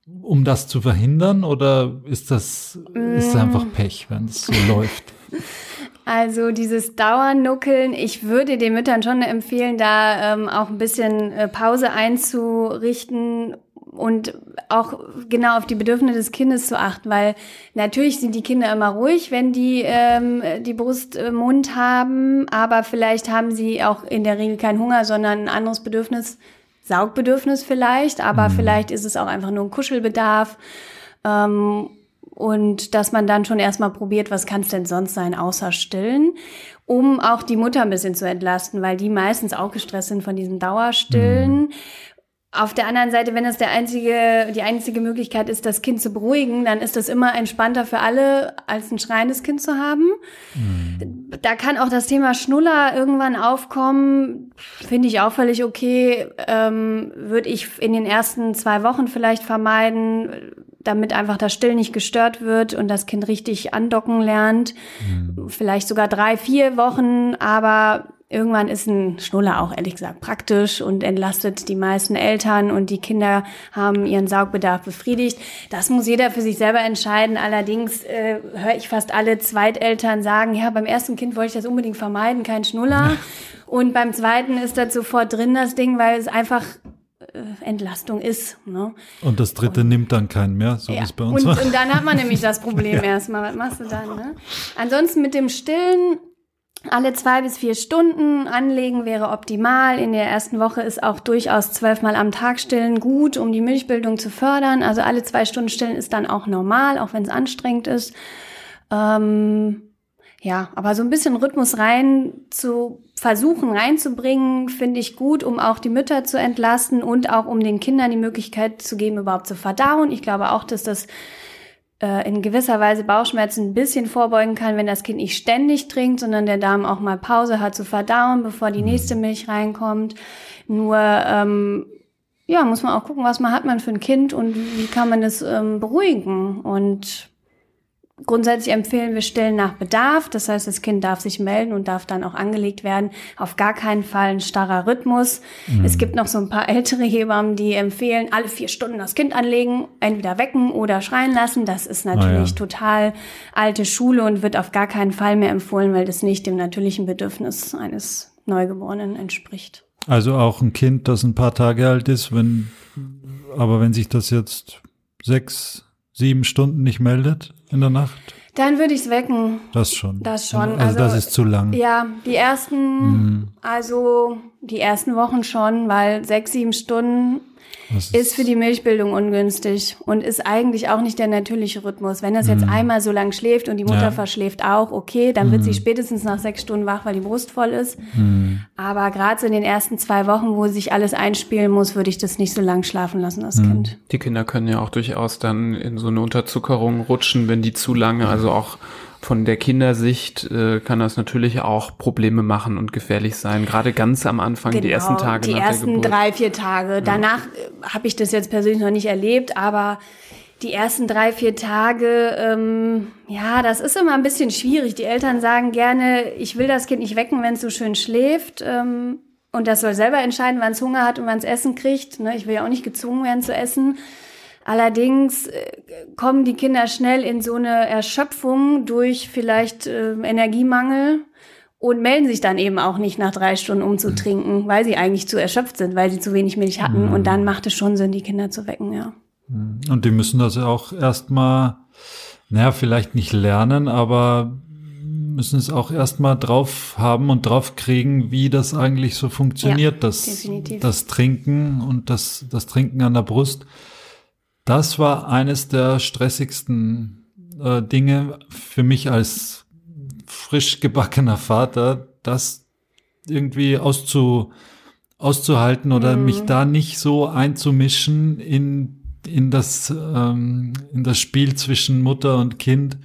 um das zu verhindern oder ist das, mm. ist das einfach Pech, wenn es so läuft? Also dieses Dauernuckeln, ich würde den Müttern schon empfehlen, da ähm, auch ein bisschen äh, Pause einzurichten und auch genau auf die Bedürfnisse des Kindes zu achten, weil natürlich sind die Kinder immer ruhig, wenn die ähm, die Brust im Mund haben, aber vielleicht haben sie auch in der Regel keinen Hunger, sondern ein anderes Bedürfnis, Saugbedürfnis vielleicht, aber mhm. vielleicht ist es auch einfach nur ein Kuschelbedarf. Ähm, und dass man dann schon erstmal probiert, was kann es denn sonst sein, außer stillen, um auch die Mutter ein bisschen zu entlasten, weil die meistens auch gestresst sind von diesem Dauerstillen. Mhm. Auf der anderen Seite, wenn das der einzige, die einzige Möglichkeit ist, das Kind zu beruhigen, dann ist das immer entspannter für alle, als ein schreiendes Kind zu haben. Mhm. Da kann auch das Thema Schnuller irgendwann aufkommen. Finde ich auch völlig okay. Ähm, Würde ich in den ersten zwei Wochen vielleicht vermeiden, damit einfach das Still nicht gestört wird und das Kind richtig andocken lernt. Mhm. Vielleicht sogar drei, vier Wochen, aber Irgendwann ist ein Schnuller auch ehrlich gesagt praktisch und entlastet die meisten Eltern und die Kinder haben ihren Saugbedarf befriedigt. Das muss jeder für sich selber entscheiden. Allerdings äh, höre ich fast alle Zweiteltern sagen, ja, beim ersten Kind wollte ich das unbedingt vermeiden, kein Schnuller. und beim zweiten ist das sofort drin, das Ding, weil es einfach äh, Entlastung ist. Ne? Und das dritte und, nimmt dann keinen mehr, so ja. wie es bei uns und, war. Und dann hat man nämlich das Problem ja. erstmal. Was machst du dann? Ne? Ansonsten mit dem Stillen alle zwei bis vier Stunden anlegen wäre optimal. In der ersten Woche ist auch durchaus zwölfmal am Tag stillen gut, um die Milchbildung zu fördern. Also alle zwei Stunden stillen ist dann auch normal, auch wenn es anstrengend ist. Ähm, ja, aber so ein bisschen Rhythmus rein zu versuchen reinzubringen, finde ich gut, um auch die Mütter zu entlasten und auch um den Kindern die Möglichkeit zu geben, überhaupt zu verdauen. Ich glaube auch, dass das äh, in gewisser Weise Bauchschmerzen ein bisschen vorbeugen kann, wenn das Kind nicht ständig trinkt, sondern der Darm auch mal Pause hat zu verdauen, bevor die nächste Milch reinkommt. Nur ähm, ja, muss man auch gucken, was man hat man für ein Kind und wie kann man das ähm, beruhigen. Und Grundsätzlich empfehlen wir Stillen nach Bedarf. Das heißt, das Kind darf sich melden und darf dann auch angelegt werden. Auf gar keinen Fall ein starrer Rhythmus. Mhm. Es gibt noch so ein paar ältere Hebammen, die empfehlen, alle vier Stunden das Kind anlegen, entweder wecken oder schreien lassen. Das ist natürlich ah, ja. total alte Schule und wird auf gar keinen Fall mehr empfohlen, weil das nicht dem natürlichen Bedürfnis eines Neugeborenen entspricht. Also auch ein Kind, das ein paar Tage alt ist, wenn, aber wenn sich das jetzt sechs, sieben Stunden nicht meldet in der Nacht? Dann würde ich es wecken. Das schon. Das schon. Also, also, das ist zu lang. Ja, die ersten, mhm. also die ersten Wochen schon, weil sechs, sieben Stunden ist, ist, für die Milchbildung ungünstig und ist eigentlich auch nicht der natürliche Rhythmus. Wenn das jetzt mm. einmal so lang schläft und die Mutter ja. verschläft auch, okay, dann mm. wird sie mhm. spätestens nach sechs Stunden wach, weil die Brust voll ist. Mm. Aber gerade so in den ersten zwei Wochen, wo sich alles einspielen muss, würde ich das nicht so lang schlafen lassen, das mhm. Kind. Die Kinder können ja auch durchaus dann in so eine Unterzuckerung rutschen, wenn die zu lange, also auch von der Kindersicht äh, kann das natürlich auch Probleme machen und gefährlich sein. Gerade ganz am Anfang, genau, die ersten Tage die nach ersten der Geburt. drei, vier Tage. Danach ja. habe ich das jetzt persönlich noch nicht erlebt, aber die ersten drei, vier Tage, ähm, ja, das ist immer ein bisschen schwierig. Die Eltern sagen gerne, ich will das Kind nicht wecken, wenn es so schön schläft. Ähm, und das soll selber entscheiden, wann es Hunger hat und wann es Essen kriegt. Ne? Ich will ja auch nicht gezwungen werden zu essen. Allerdings äh, kommen die Kinder schnell in so eine Erschöpfung durch vielleicht äh, Energiemangel und melden sich dann eben auch nicht nach drei Stunden, um zu mhm. trinken, weil sie eigentlich zu erschöpft sind, weil sie zu wenig Milch hatten. Mhm. Und dann macht es schon Sinn, die Kinder zu wecken, ja. Mhm. Und die müssen das ja auch erstmal, naja, vielleicht nicht lernen, aber müssen es auch erstmal drauf haben und drauf kriegen, wie das eigentlich so funktioniert, ja, das, das Trinken und das, das Trinken an der Brust. Das war eines der stressigsten äh, Dinge für mich als frisch gebackener Vater, das irgendwie auszu, auszuhalten oder mhm. mich da nicht so einzumischen in, in, das, ähm, in das Spiel zwischen Mutter und Kind,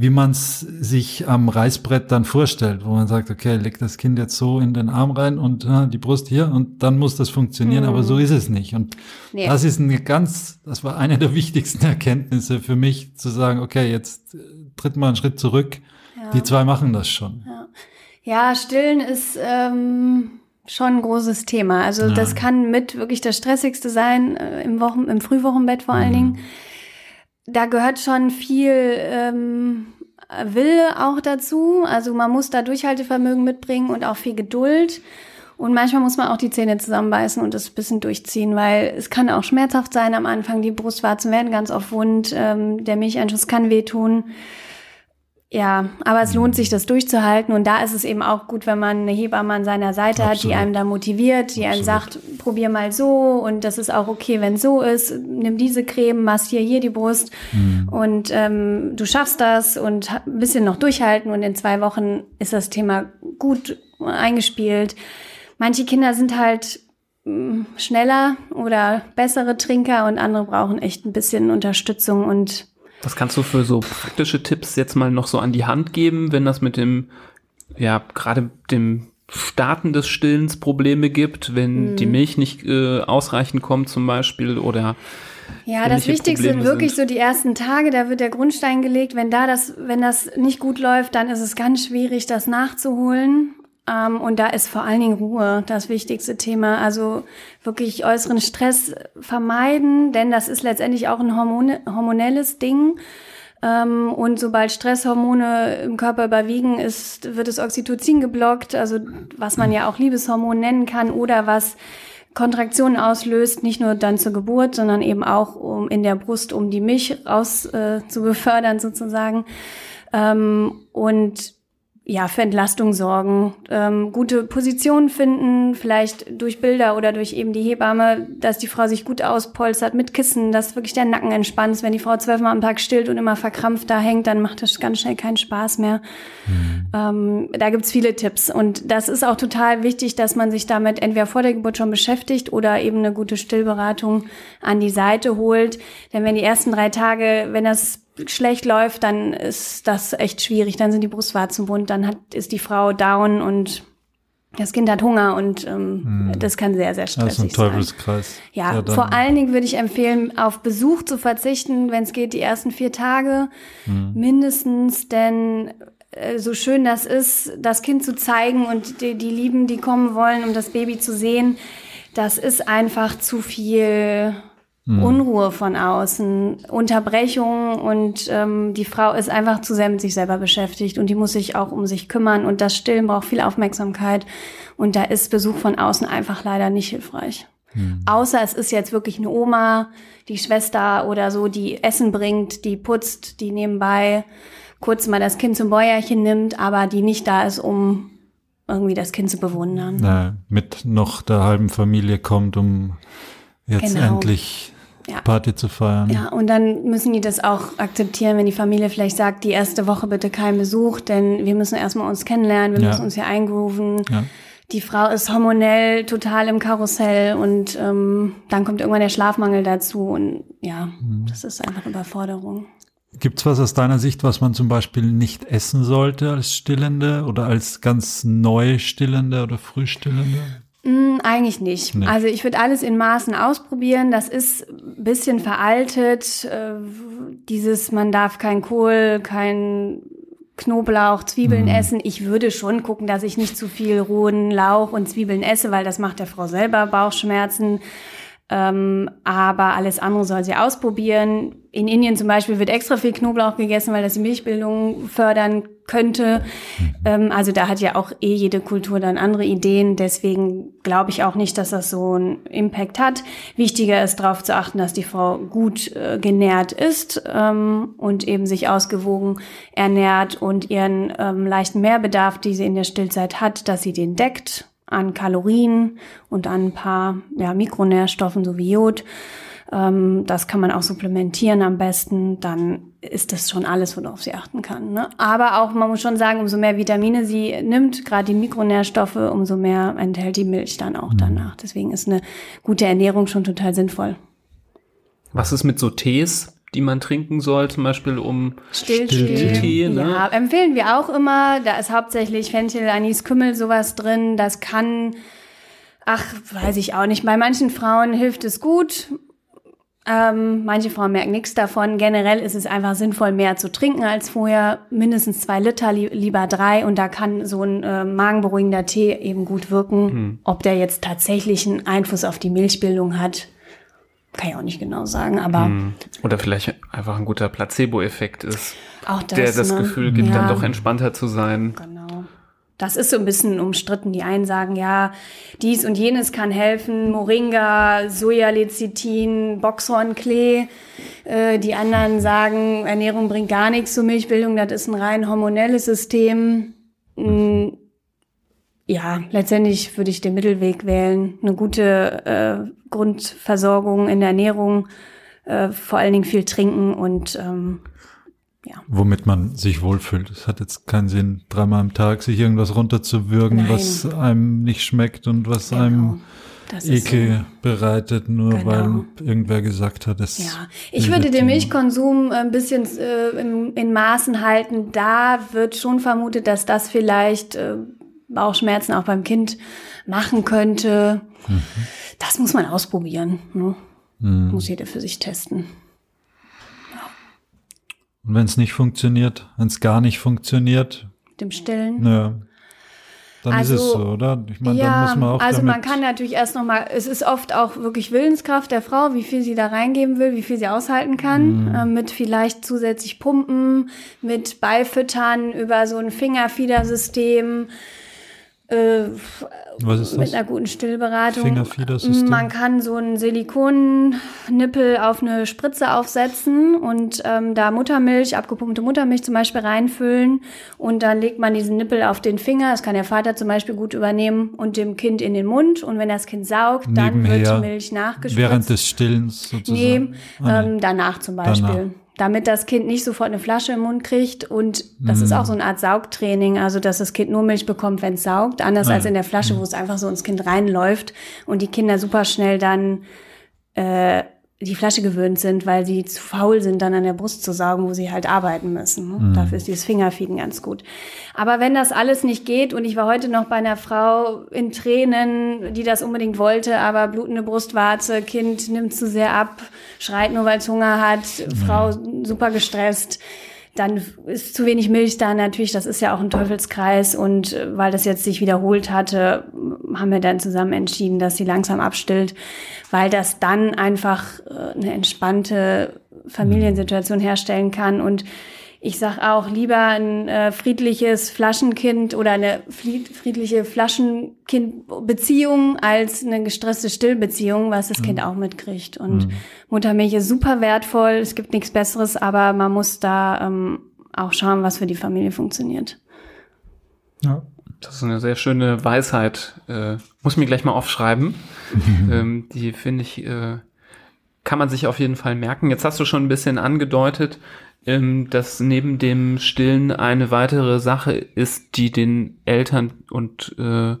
wie man es sich am Reißbrett dann vorstellt, wo man sagt, okay, leg das Kind jetzt so in den Arm rein und äh, die Brust hier und dann muss das funktionieren, mhm. aber so ist es nicht. Und nee. das ist eine ganz, das war eine der wichtigsten Erkenntnisse für mich, zu sagen, okay, jetzt äh, tritt mal einen Schritt zurück. Ja. Die zwei machen das schon. Ja, ja stillen ist ähm, schon ein großes Thema. Also ja. das kann mit wirklich das Stressigste sein, äh, im Wochen, im Frühwochenbett vor allen mhm. Dingen da gehört schon viel ähm, Wille auch dazu. Also man muss da Durchhaltevermögen mitbringen und auch viel Geduld. Und manchmal muss man auch die Zähne zusammenbeißen und das bisschen durchziehen, weil es kann auch schmerzhaft sein am Anfang. Die Brustwarzen werden ganz oft wund, ähm, der Milcheinschuss kann wehtun. Ja, aber es lohnt sich, das durchzuhalten. Und da ist es eben auch gut, wenn man eine Hebamme an seiner Seite Absolut. hat, die einem da motiviert, die Absolut. einem sagt, probier mal so und das ist auch okay, wenn so ist. Nimm diese Creme, massier hier die Brust mhm. und ähm, du schaffst das und ein bisschen noch durchhalten und in zwei Wochen ist das Thema gut eingespielt. Manche Kinder sind halt mm, schneller oder bessere Trinker und andere brauchen echt ein bisschen Unterstützung und was kannst du für so praktische Tipps jetzt mal noch so an die Hand geben, wenn das mit dem, ja, gerade dem Starten des Stillens Probleme gibt, wenn mhm. die Milch nicht äh, ausreichend kommt zum Beispiel oder ja, das Wichtigste sind wirklich so die ersten Tage, da wird der Grundstein gelegt. Wenn da das, wenn das nicht gut läuft, dann ist es ganz schwierig, das nachzuholen. Ähm, und da ist vor allen Dingen Ruhe das wichtigste Thema. Also wirklich äußeren Stress vermeiden, denn das ist letztendlich auch ein Hormone, hormonelles Ding. Ähm, und sobald Stresshormone im Körper überwiegen, ist, wird das Oxytocin geblockt, also was man ja auch Liebeshormon nennen kann oder was Kontraktionen auslöst, nicht nur dann zur Geburt, sondern eben auch um in der Brust, um die Milch raus äh, zu befördern sozusagen. Ähm, und ja, für Entlastung sorgen, ähm, gute Positionen finden, vielleicht durch Bilder oder durch eben die Hebamme, dass die Frau sich gut auspolstert mit Kissen, dass wirklich der Nacken entspannt ist. Wenn die Frau zwölfmal am Tag stillt und immer verkrampft da hängt, dann macht das ganz schnell keinen Spaß mehr. Mhm. Ähm, da gibt's viele Tipps. Und das ist auch total wichtig, dass man sich damit entweder vor der Geburt schon beschäftigt oder eben eine gute Stillberatung an die Seite holt. Denn wenn die ersten drei Tage, wenn das schlecht läuft, dann ist das echt schwierig. Dann sind die Brustwarzen wund, dann hat, ist die Frau down und das Kind hat Hunger und ähm, hm. das kann sehr, sehr stressig sein. Das ist ein Teufelskreis. Sein. Ja, ja vor allen Dingen würde ich empfehlen, auf Besuch zu verzichten, wenn es geht, die ersten vier Tage hm. mindestens, denn äh, so schön das ist, das Kind zu zeigen und die, die Lieben, die kommen wollen, um das Baby zu sehen, das ist einfach zu viel mhm. Unruhe von außen, Unterbrechung und ähm, die Frau ist einfach zu sehr mit sich selber beschäftigt und die muss sich auch um sich kümmern und das Stillen braucht viel Aufmerksamkeit und da ist Besuch von außen einfach leider nicht hilfreich. Mhm. Außer es ist jetzt wirklich eine Oma, die Schwester oder so, die Essen bringt, die putzt, die nebenbei kurz mal das Kind zum Bäuerchen nimmt, aber die nicht da ist, um irgendwie das Kind zu bewundern. Na, mit noch der halben Familie kommt, um jetzt genau. endlich ja. Party zu feiern. Ja, und dann müssen die das auch akzeptieren, wenn die Familie vielleicht sagt, die erste Woche bitte kein Besuch, denn wir müssen erstmal uns kennenlernen, wir ja. müssen uns hier eingrooven. Ja. Die Frau ist hormonell total im Karussell und ähm, dann kommt irgendwann der Schlafmangel dazu und ja, mhm. das ist einfach Überforderung. Gibt's was aus deiner Sicht, was man zum Beispiel nicht essen sollte als Stillende oder als ganz neu Stillende oder Frühstillende? Mm, eigentlich nicht. Nee. Also ich würde alles in Maßen ausprobieren. Das ist ein bisschen veraltet. Äh, dieses, man darf kein Kohl, kein Knoblauch, Zwiebeln mhm. essen. Ich würde schon gucken, dass ich nicht zu viel rohen Lauch und Zwiebeln esse, weil das macht der Frau selber Bauchschmerzen. Ähm, aber alles andere soll sie ausprobieren. In Indien zum Beispiel wird extra viel Knoblauch gegessen, weil das die Milchbildung fördern könnte. Mhm. Ähm, also da hat ja auch eh jede Kultur dann andere Ideen. Deswegen glaube ich auch nicht, dass das so einen Impact hat. Wichtiger ist darauf zu achten, dass die Frau gut äh, genährt ist ähm, und eben sich ausgewogen ernährt und ihren ähm, leichten Mehrbedarf, die sie in der Stillzeit hat, dass sie den deckt an Kalorien und an ein paar ja, Mikronährstoffen sowie Jod. Ähm, das kann man auch supplementieren am besten. Dann ist das schon alles, worauf sie achten kann. Ne? Aber auch, man muss schon sagen, umso mehr Vitamine sie nimmt, gerade die Mikronährstoffe, umso mehr enthält die Milch dann auch mhm. danach. Deswegen ist eine gute Ernährung schon total sinnvoll. Was ist mit so Tees? Die man trinken soll, zum Beispiel um Stilltee. Ne? Ja, empfehlen wir auch immer. Da ist hauptsächlich Fenchel, Anis, Kümmel sowas drin. Das kann, ach, weiß ich auch nicht. Bei manchen Frauen hilft es gut. Ähm, manche Frauen merken nichts davon. Generell ist es einfach sinnvoll, mehr zu trinken als vorher. Mindestens zwei Liter, li lieber drei. Und da kann so ein äh, magenberuhigender Tee eben gut wirken. Hm. Ob der jetzt tatsächlich einen Einfluss auf die Milchbildung hat, kann ich auch nicht genau sagen, aber. Hm. Oder vielleicht einfach ein guter Placebo-Effekt ist, auch das, der das ne? Gefühl gibt, ja. dann doch entspannter zu sein. Genau. Das ist so ein bisschen umstritten. Die einen sagen, ja, dies und jenes kann helfen, Moringa, Sojalecithin, Boxhornklee. Äh, die anderen sagen, Ernährung bringt gar nichts zur Milchbildung, das ist ein rein hormonelles System. Mhm ja, letztendlich würde ich den Mittelweg wählen. Eine gute äh, Grundversorgung in der Ernährung, äh, vor allen Dingen viel trinken und ähm, ja. Womit man sich wohlfühlt. Es hat jetzt keinen Sinn, dreimal am Tag sich irgendwas runterzuwürgen, Nein. was einem nicht schmeckt und was genau. einem Ekel so. bereitet, nur genau. weil irgendwer gesagt hat, es. Ja, ich würde den Milchkonsum ein bisschen äh, in, in Maßen halten. Da wird schon vermutet, dass das vielleicht äh, Bauchschmerzen auch beim Kind machen könnte. Mhm. Das muss man ausprobieren. Ne? Mhm. Muss jeder für sich testen. Ja. Und wenn es nicht funktioniert, wenn es gar nicht funktioniert? Dem Stillen? Ja. Dann also, ist es so, oder? Ich meine, ja, dann muss man auch also man kann natürlich erst noch mal, es ist oft auch wirklich Willenskraft der Frau, wie viel sie da reingeben will, wie viel sie aushalten kann, mhm. äh, mit vielleicht zusätzlich Pumpen, mit Beifüttern über so ein Fingerfiedersystem. Äh, Was ist das? Mit einer guten Stillberatung. Man kann so einen Silikonnippel auf eine Spritze aufsetzen und ähm, da Muttermilch, abgepumpte Muttermilch zum Beispiel reinfüllen und dann legt man diesen Nippel auf den Finger. Das kann der Vater zum Beispiel gut übernehmen und dem Kind in den Mund. Und wenn das Kind saugt, dann Nebenher, wird die Milch nachgespritzt. Während des Stillens sozusagen? Nee, ah, nee. Ähm, danach zum Beispiel. Danach damit das Kind nicht sofort eine Flasche im Mund kriegt. Und das mhm. ist auch so eine Art Saugtraining, also dass das Kind nur Milch bekommt, wenn es saugt, anders ja. als in der Flasche, mhm. wo es einfach so ins Kind reinläuft und die Kinder super schnell dann äh, die Flasche gewöhnt sind, weil sie zu faul sind, dann an der Brust zu saugen, wo sie halt arbeiten müssen. Ne? Mhm. Dafür ist dieses Fingerfeeden ganz gut. Aber wenn das alles nicht geht, und ich war heute noch bei einer Frau in Tränen, die das unbedingt wollte, aber blutende Brustwarze, Kind nimmt zu sehr ab, schreit nur, weil es Hunger hat, mhm. Frau super gestresst dann ist zu wenig Milch da. Natürlich, das ist ja auch ein Teufelskreis. Und äh, weil das jetzt sich wiederholt hatte, haben wir dann zusammen entschieden, dass sie langsam abstillt, weil das dann einfach äh, eine entspannte Familiensituation herstellen kann. Und ich sag auch lieber ein äh, friedliches Flaschenkind oder eine friedliche Flaschenkind-Beziehung als eine gestresste Stillbeziehung, was das mhm. Kind auch mitkriegt. Und mhm. Muttermilch ist super wertvoll, es gibt nichts Besseres, aber man muss da ähm, auch schauen, was für die Familie funktioniert. Ja. Das ist eine sehr schöne Weisheit. Äh, muss mir gleich mal aufschreiben. ähm, die finde ich, äh, kann man sich auf jeden Fall merken. Jetzt hast du schon ein bisschen angedeutet, ähm, dass neben dem Stillen eine weitere Sache ist, die den Eltern und äh,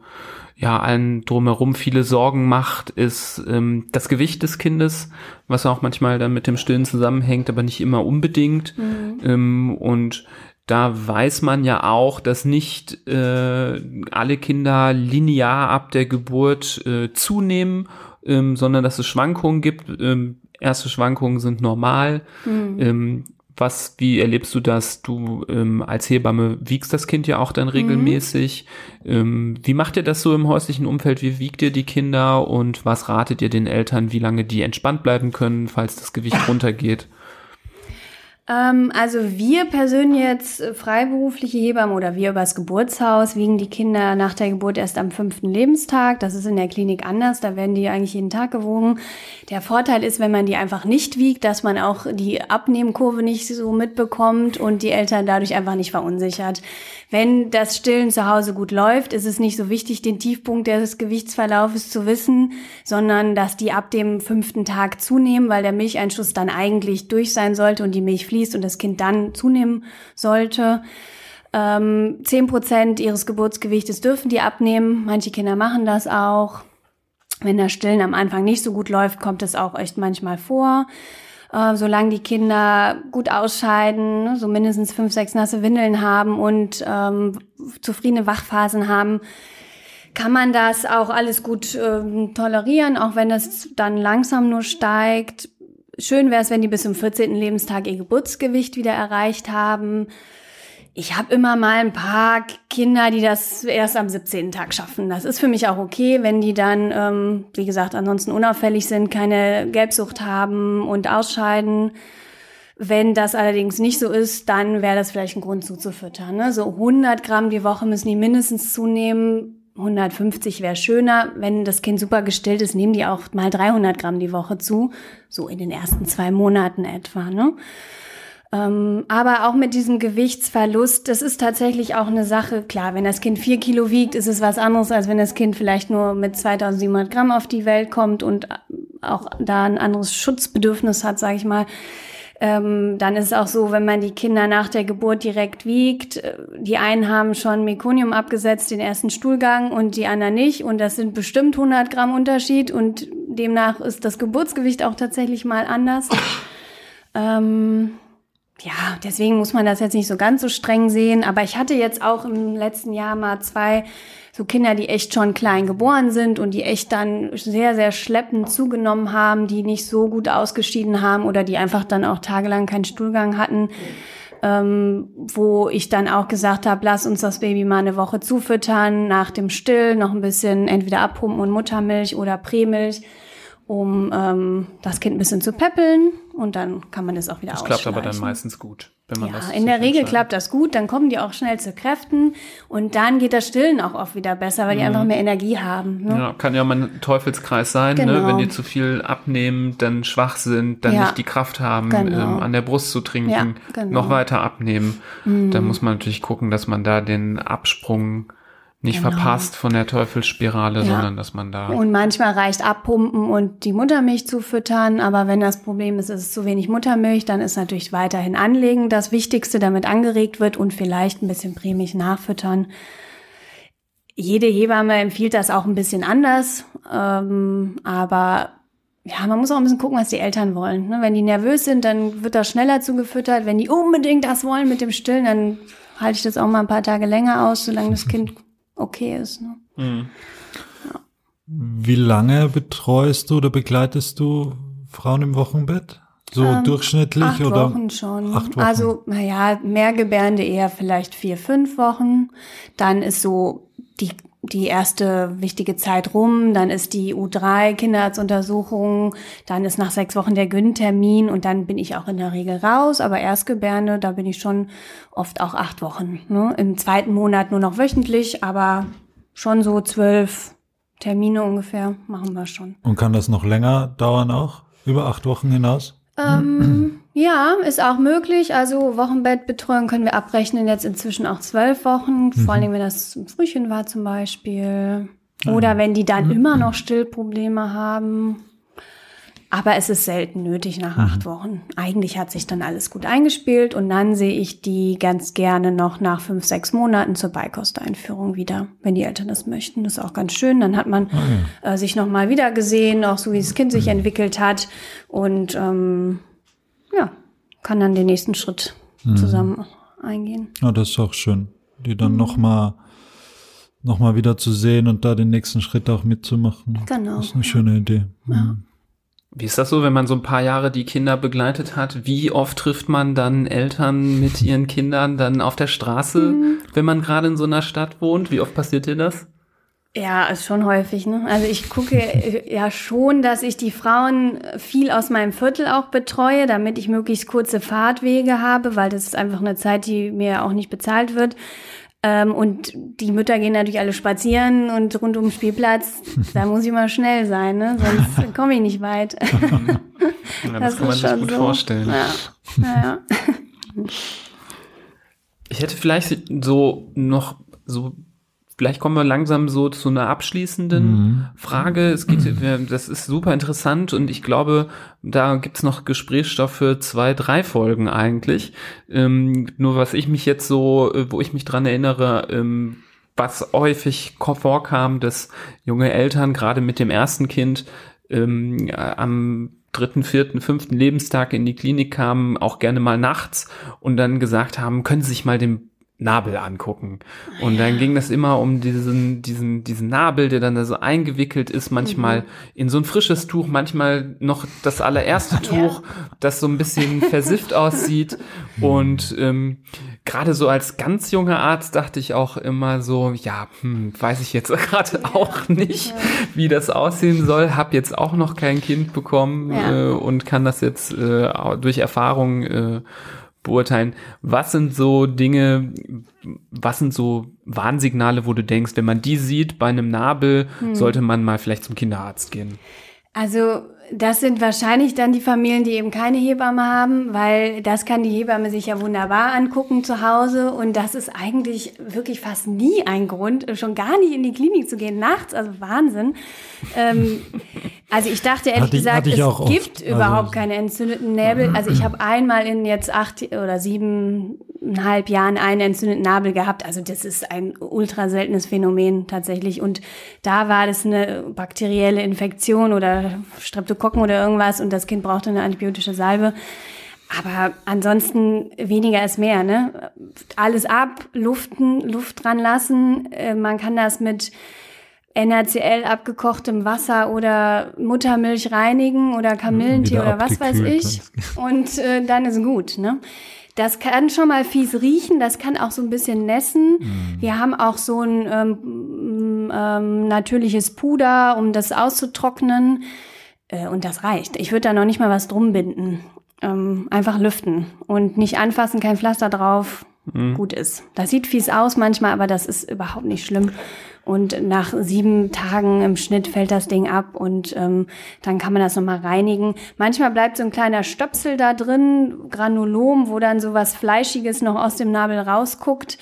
ja allen drumherum viele Sorgen macht, ist ähm, das Gewicht des Kindes, was auch manchmal dann mit dem Stillen zusammenhängt, aber nicht immer unbedingt. Mhm. Ähm, und da weiß man ja auch, dass nicht äh, alle Kinder linear ab der Geburt äh, zunehmen, ähm, sondern dass es Schwankungen gibt. Ähm, erste Schwankungen sind normal. Mhm. Ähm, was, wie erlebst du das? Du ähm, als Hebamme wiegst das Kind ja auch dann regelmäßig. Mhm. Ähm, wie macht ihr das so im häuslichen Umfeld? Wie wiegt ihr die Kinder und was ratet ihr den Eltern, wie lange die entspannt bleiben können, falls das Gewicht runtergeht? Ähm, also wir persönlich jetzt äh, freiberufliche Hebammen oder wir übers Geburtshaus wiegen die Kinder nach der Geburt erst am fünften Lebenstag. Das ist in der Klinik anders, da werden die eigentlich jeden Tag gewogen. Der Vorteil ist, wenn man die einfach nicht wiegt, dass man auch die Abnehmkurve nicht so mitbekommt und die Eltern dadurch einfach nicht verunsichert. Wenn das Stillen zu Hause gut läuft, ist es nicht so wichtig, den Tiefpunkt des Gewichtsverlaufes zu wissen, sondern dass die ab dem fünften Tag zunehmen, weil der Milcheinschuss dann eigentlich durch sein sollte und die Milch fließt und das Kind dann zunehmen sollte. Ähm, zehn Prozent ihres Geburtsgewichtes dürfen die abnehmen. Manche Kinder machen das auch. Wenn das Stillen am Anfang nicht so gut läuft, kommt es auch echt manchmal vor äh, solange die Kinder gut ausscheiden, so mindestens fünf, sechs nasse Windeln haben und ähm, zufriedene Wachphasen haben, kann man das auch alles gut ähm, tolerieren, auch wenn es dann langsam nur steigt. Schön wäre es, wenn die bis zum 14. Lebenstag ihr Geburtsgewicht wieder erreicht haben. Ich habe immer mal ein paar Kinder, die das erst am 17. Tag schaffen. Das ist für mich auch okay, wenn die dann, ähm, wie gesagt, ansonsten unauffällig sind, keine Gelbsucht haben und ausscheiden. Wenn das allerdings nicht so ist, dann wäre das vielleicht ein Grund zuzufüttern. Ne? So 100 Gramm die Woche müssen die mindestens zunehmen. 150 wäre schöner. Wenn das Kind super gestillt ist, nehmen die auch mal 300 Gramm die Woche zu. So in den ersten zwei Monaten etwa. Ne? Ähm, aber auch mit diesem Gewichtsverlust, das ist tatsächlich auch eine Sache. Klar, wenn das Kind vier Kilo wiegt, ist es was anderes, als wenn das Kind vielleicht nur mit 2700 Gramm auf die Welt kommt und auch da ein anderes Schutzbedürfnis hat, sage ich mal. Ähm, dann ist es auch so, wenn man die Kinder nach der Geburt direkt wiegt, äh, die einen haben schon Mekonium abgesetzt, den ersten Stuhlgang und die anderen nicht. Und das sind bestimmt 100 Gramm Unterschied und demnach ist das Geburtsgewicht auch tatsächlich mal anders. Ähm, ja, deswegen muss man das jetzt nicht so ganz so streng sehen. Aber ich hatte jetzt auch im letzten Jahr mal zwei so Kinder, die echt schon klein geboren sind und die echt dann sehr, sehr schleppend zugenommen haben, die nicht so gut ausgeschieden haben oder die einfach dann auch tagelang keinen Stuhlgang hatten. Ähm, wo ich dann auch gesagt habe, lass uns das Baby mal eine Woche zufüttern, nach dem Still noch ein bisschen entweder abpumpen und Muttermilch oder Prämilch um ähm, das Kind ein bisschen zu peppeln und dann kann man das auch wieder Das klappt aber dann meistens gut, wenn man ja, das in der Regel klappt das gut, dann kommen die auch schnell zu Kräften und dann geht das Stillen auch oft wieder besser, weil die mhm. einfach mehr Energie haben. Ne? Ja, kann ja mal ein Teufelskreis sein, ne? genau. ne? wenn die zu viel abnehmen, dann schwach sind, dann ja. nicht die Kraft haben, genau. ähm, an der Brust zu trinken, genau. noch weiter abnehmen. Mhm. Dann muss man natürlich gucken, dass man da den Absprung nicht genau. verpasst von der Teufelsspirale, ja. sondern dass man da. Und manchmal reicht abpumpen und die Muttermilch zu füttern, aber wenn das Problem ist, es ist zu wenig Muttermilch, dann ist natürlich weiterhin anlegen das Wichtigste, damit angeregt wird und vielleicht ein bisschen Prämilch nachfüttern. Jede Hebamme empfiehlt das auch ein bisschen anders, ähm, aber ja, man muss auch ein bisschen gucken, was die Eltern wollen. Ne? Wenn die nervös sind, dann wird das schneller zugefüttert. Wenn die unbedingt das wollen mit dem Stillen, dann halte ich das auch mal ein paar Tage länger aus, solange das Kind okay ist. Ne? Mhm. Ja. Wie lange betreust du oder begleitest du Frauen im Wochenbett? So ähm, durchschnittlich acht oder? Wochen schon. Acht Wochen. Also, naja, Mehrgebärende eher vielleicht vier, fünf Wochen. Dann ist so die die erste wichtige Zeit rum, dann ist die U3 Kinderarztuntersuchung, dann ist nach sechs Wochen der Gyn-Termin und dann bin ich auch in der Regel raus, aber Erstgebärde, da bin ich schon oft auch acht Wochen. Ne? Im zweiten Monat nur noch wöchentlich, aber schon so zwölf Termine ungefähr machen wir schon. Und kann das noch länger dauern auch? Über acht Wochen hinaus? Ähm, ja, ist auch möglich. Also Wochenbettbetreuung können wir abrechnen jetzt inzwischen auch zwölf Wochen. Mhm. Vor allem, wenn das ein Frühchen war zum Beispiel. Oder wenn die dann mhm. immer noch Stillprobleme haben. Aber es ist selten nötig nach mhm. acht Wochen. Eigentlich hat sich dann alles gut eingespielt und dann sehe ich die ganz gerne noch nach fünf, sechs Monaten zur Beikosteinführung wieder, wenn die Eltern das möchten. Das ist auch ganz schön. Dann hat man oh ja. äh, sich noch mal wieder gesehen, auch so wie das Kind sich mhm. entwickelt hat und ähm, ja, kann dann den nächsten Schritt mhm. zusammen eingehen. Ja, das ist auch schön, die dann mhm. noch mal noch mal wieder zu sehen und da den nächsten Schritt auch mitzumachen. Genau. Das ist eine schöne Idee. Ja. Mhm. Wie ist das so, wenn man so ein paar Jahre die Kinder begleitet hat? Wie oft trifft man dann Eltern mit ihren Kindern dann auf der Straße, mhm. wenn man gerade in so einer Stadt wohnt? Wie oft passiert dir das? Ja, ist schon häufig. Ne? Also ich gucke ja schon, dass ich die Frauen viel aus meinem Viertel auch betreue, damit ich möglichst kurze Fahrtwege habe, weil das ist einfach eine Zeit, die mir auch nicht bezahlt wird. Ähm, und die Mütter gehen natürlich alle spazieren und rund um den Spielplatz, da muss ich mal schnell sein, ne? sonst komme ich nicht weit. ja, das, das, kann man sich gut so. vorstellen. Ja. Ja, ich hätte vielleicht so noch so Vielleicht kommen wir langsam so zu einer abschließenden mhm. Frage. Es geht, das ist super interessant und ich glaube, da gibt's noch Gesprächsstoff für zwei, drei Folgen eigentlich. Ähm, nur was ich mich jetzt so, äh, wo ich mich dran erinnere, ähm, was häufig vorkam, dass junge Eltern gerade mit dem ersten Kind ähm, am dritten, vierten, fünften Lebenstag in die Klinik kamen, auch gerne mal nachts und dann gesagt haben, können Sie sich mal den Nabel angucken. Und dann ging das immer um diesen, diesen, diesen Nabel, der dann da so eingewickelt ist, manchmal mhm. in so ein frisches Tuch, manchmal noch das allererste Tuch, ja. das so ein bisschen versifft aussieht. Und ähm, gerade so als ganz junger Arzt dachte ich auch immer so, ja, hm, weiß ich jetzt gerade auch nicht, wie das aussehen soll. Hab jetzt auch noch kein Kind bekommen ja. äh, und kann das jetzt äh, durch Erfahrung äh, beurteilen. Was sind so Dinge, was sind so Warnsignale, wo du denkst, wenn man die sieht bei einem Nabel, hm. sollte man mal vielleicht zum Kinderarzt gehen? Also das sind wahrscheinlich dann die Familien, die eben keine Hebamme haben, weil das kann die Hebamme sich ja wunderbar angucken zu Hause und das ist eigentlich wirklich fast nie ein Grund, schon gar nicht in die Klinik zu gehen nachts, also Wahnsinn. Ähm, also ich dachte ehrlich hatte, gesagt, hatte es gibt oft. überhaupt also, keine entzündeten Näbel. Also ich habe einmal in jetzt acht oder siebeneinhalb Jahren einen entzündeten Nabel gehabt. Also das ist ein ultra seltenes Phänomen tatsächlich. Und da war das eine bakterielle Infektion oder Streptokokken oder irgendwas und das Kind brauchte eine antibiotische Salbe. Aber ansonsten weniger ist mehr, ne? Alles ab, luften, Luft dran lassen. Äh, man kann das mit NaCl abgekochtem Wasser oder Muttermilch reinigen oder Kamillentee oder was weiß ich. Und äh, dann ist gut, ne? Das kann schon mal fies riechen, das kann auch so ein bisschen nässen. Mm. Wir haben auch so ein ähm, ähm, natürliches Puder, um das auszutrocknen. Äh, und das reicht. Ich würde da noch nicht mal was drum binden. Ähm, einfach lüften und nicht anfassen, kein Pflaster drauf. Mm. Gut ist. Das sieht fies aus manchmal, aber das ist überhaupt nicht schlimm. Und nach sieben Tagen im Schnitt fällt das Ding ab und ähm, dann kann man das nochmal reinigen. Manchmal bleibt so ein kleiner Stöpsel da drin, Granulom, wo dann so was Fleischiges noch aus dem Nabel rausguckt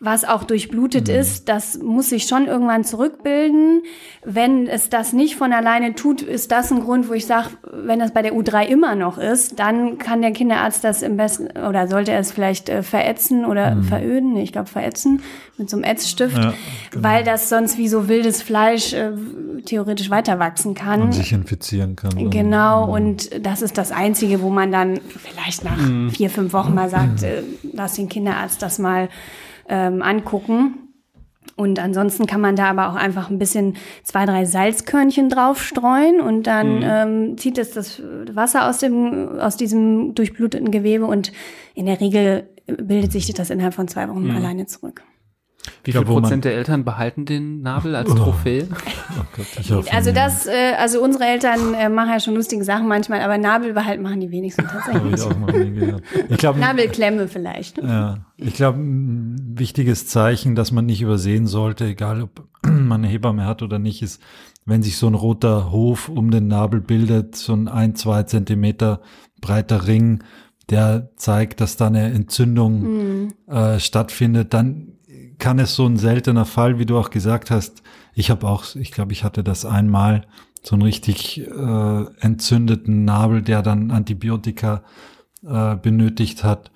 was auch durchblutet mhm. ist, das muss sich schon irgendwann zurückbilden. Wenn es das nicht von alleine tut, ist das ein Grund, wo ich sage, wenn das bei der U3 immer noch ist, dann kann der Kinderarzt das im besten oder sollte er es vielleicht äh, verätzen oder mhm. veröden, ich glaube verätzen mit so einem Ätzstift, ja, genau. weil das sonst wie so wildes Fleisch äh, theoretisch weiter wachsen kann. Und sich infizieren kann. Genau, mhm. und das ist das Einzige, wo man dann vielleicht nach mhm. vier, fünf Wochen mal sagt, äh, lass den Kinderarzt das mal ähm, angucken. Und ansonsten kann man da aber auch einfach ein bisschen zwei, drei Salzkörnchen draufstreuen und dann mhm. ähm, zieht es das Wasser aus dem aus diesem durchbluteten Gewebe und in der Regel bildet sich das innerhalb von zwei Wochen mhm. alleine zurück. Wie viel Prozent der Eltern behalten den Nabel als Trophäe? Oh, Gott, also das, äh, also unsere Eltern äh, machen ja schon lustige Sachen manchmal, aber Nabel behalten machen die wenigsten tatsächlich. ich auch noch nie Ich glaub, Nabelklemme vielleicht. Ja, ich glaube, ein wichtiges Zeichen, das man nicht übersehen sollte, egal ob man eine Hebamme hat oder nicht, ist, wenn sich so ein roter Hof um den Nabel bildet, so ein ein, zwei Zentimeter breiter Ring, der zeigt, dass da eine Entzündung mhm. äh, stattfindet, dann kann es so ein seltener Fall, wie du auch gesagt hast. Ich habe auch, ich glaube, ich hatte das einmal, so einen richtig äh, entzündeten Nabel, der dann Antibiotika äh, benötigt hat.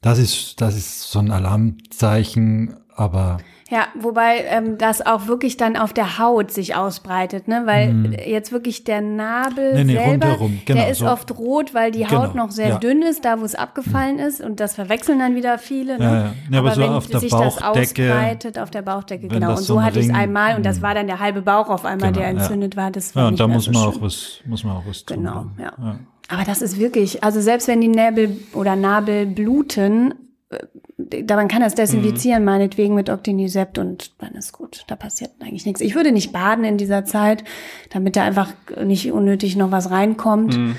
Das ist, das ist so ein Alarmzeichen. aber ja, wobei ähm, das auch wirklich dann auf der Haut sich ausbreitet, ne? Weil mhm. jetzt wirklich der Nabel nee, nee, selber, genau, der ist so. oft rot, weil die genau, Haut noch sehr ja. dünn ist, da wo es abgefallen mhm. ist und das verwechseln dann wieder viele. Ne? Ja, ja. ja aber, aber so wenn auf der sich Bauchdecke, das ausbreitet auf der Bauchdecke, genau. Und so, so hatte ich es einmal und das mhm. war dann der halbe Bauch auf einmal, genau, der entzündet war. Das war ja, und da muss man auch was, muss man auch was tun. Genau, ja. Aber das ist wirklich, also selbst wenn die Näbel oder Nabel bluten, daran kann er es desinfizieren, mhm. meinetwegen mit Octinisept und dann ist gut. Da passiert eigentlich nichts. Ich würde nicht baden in dieser Zeit, damit da einfach nicht unnötig noch was reinkommt. Mhm.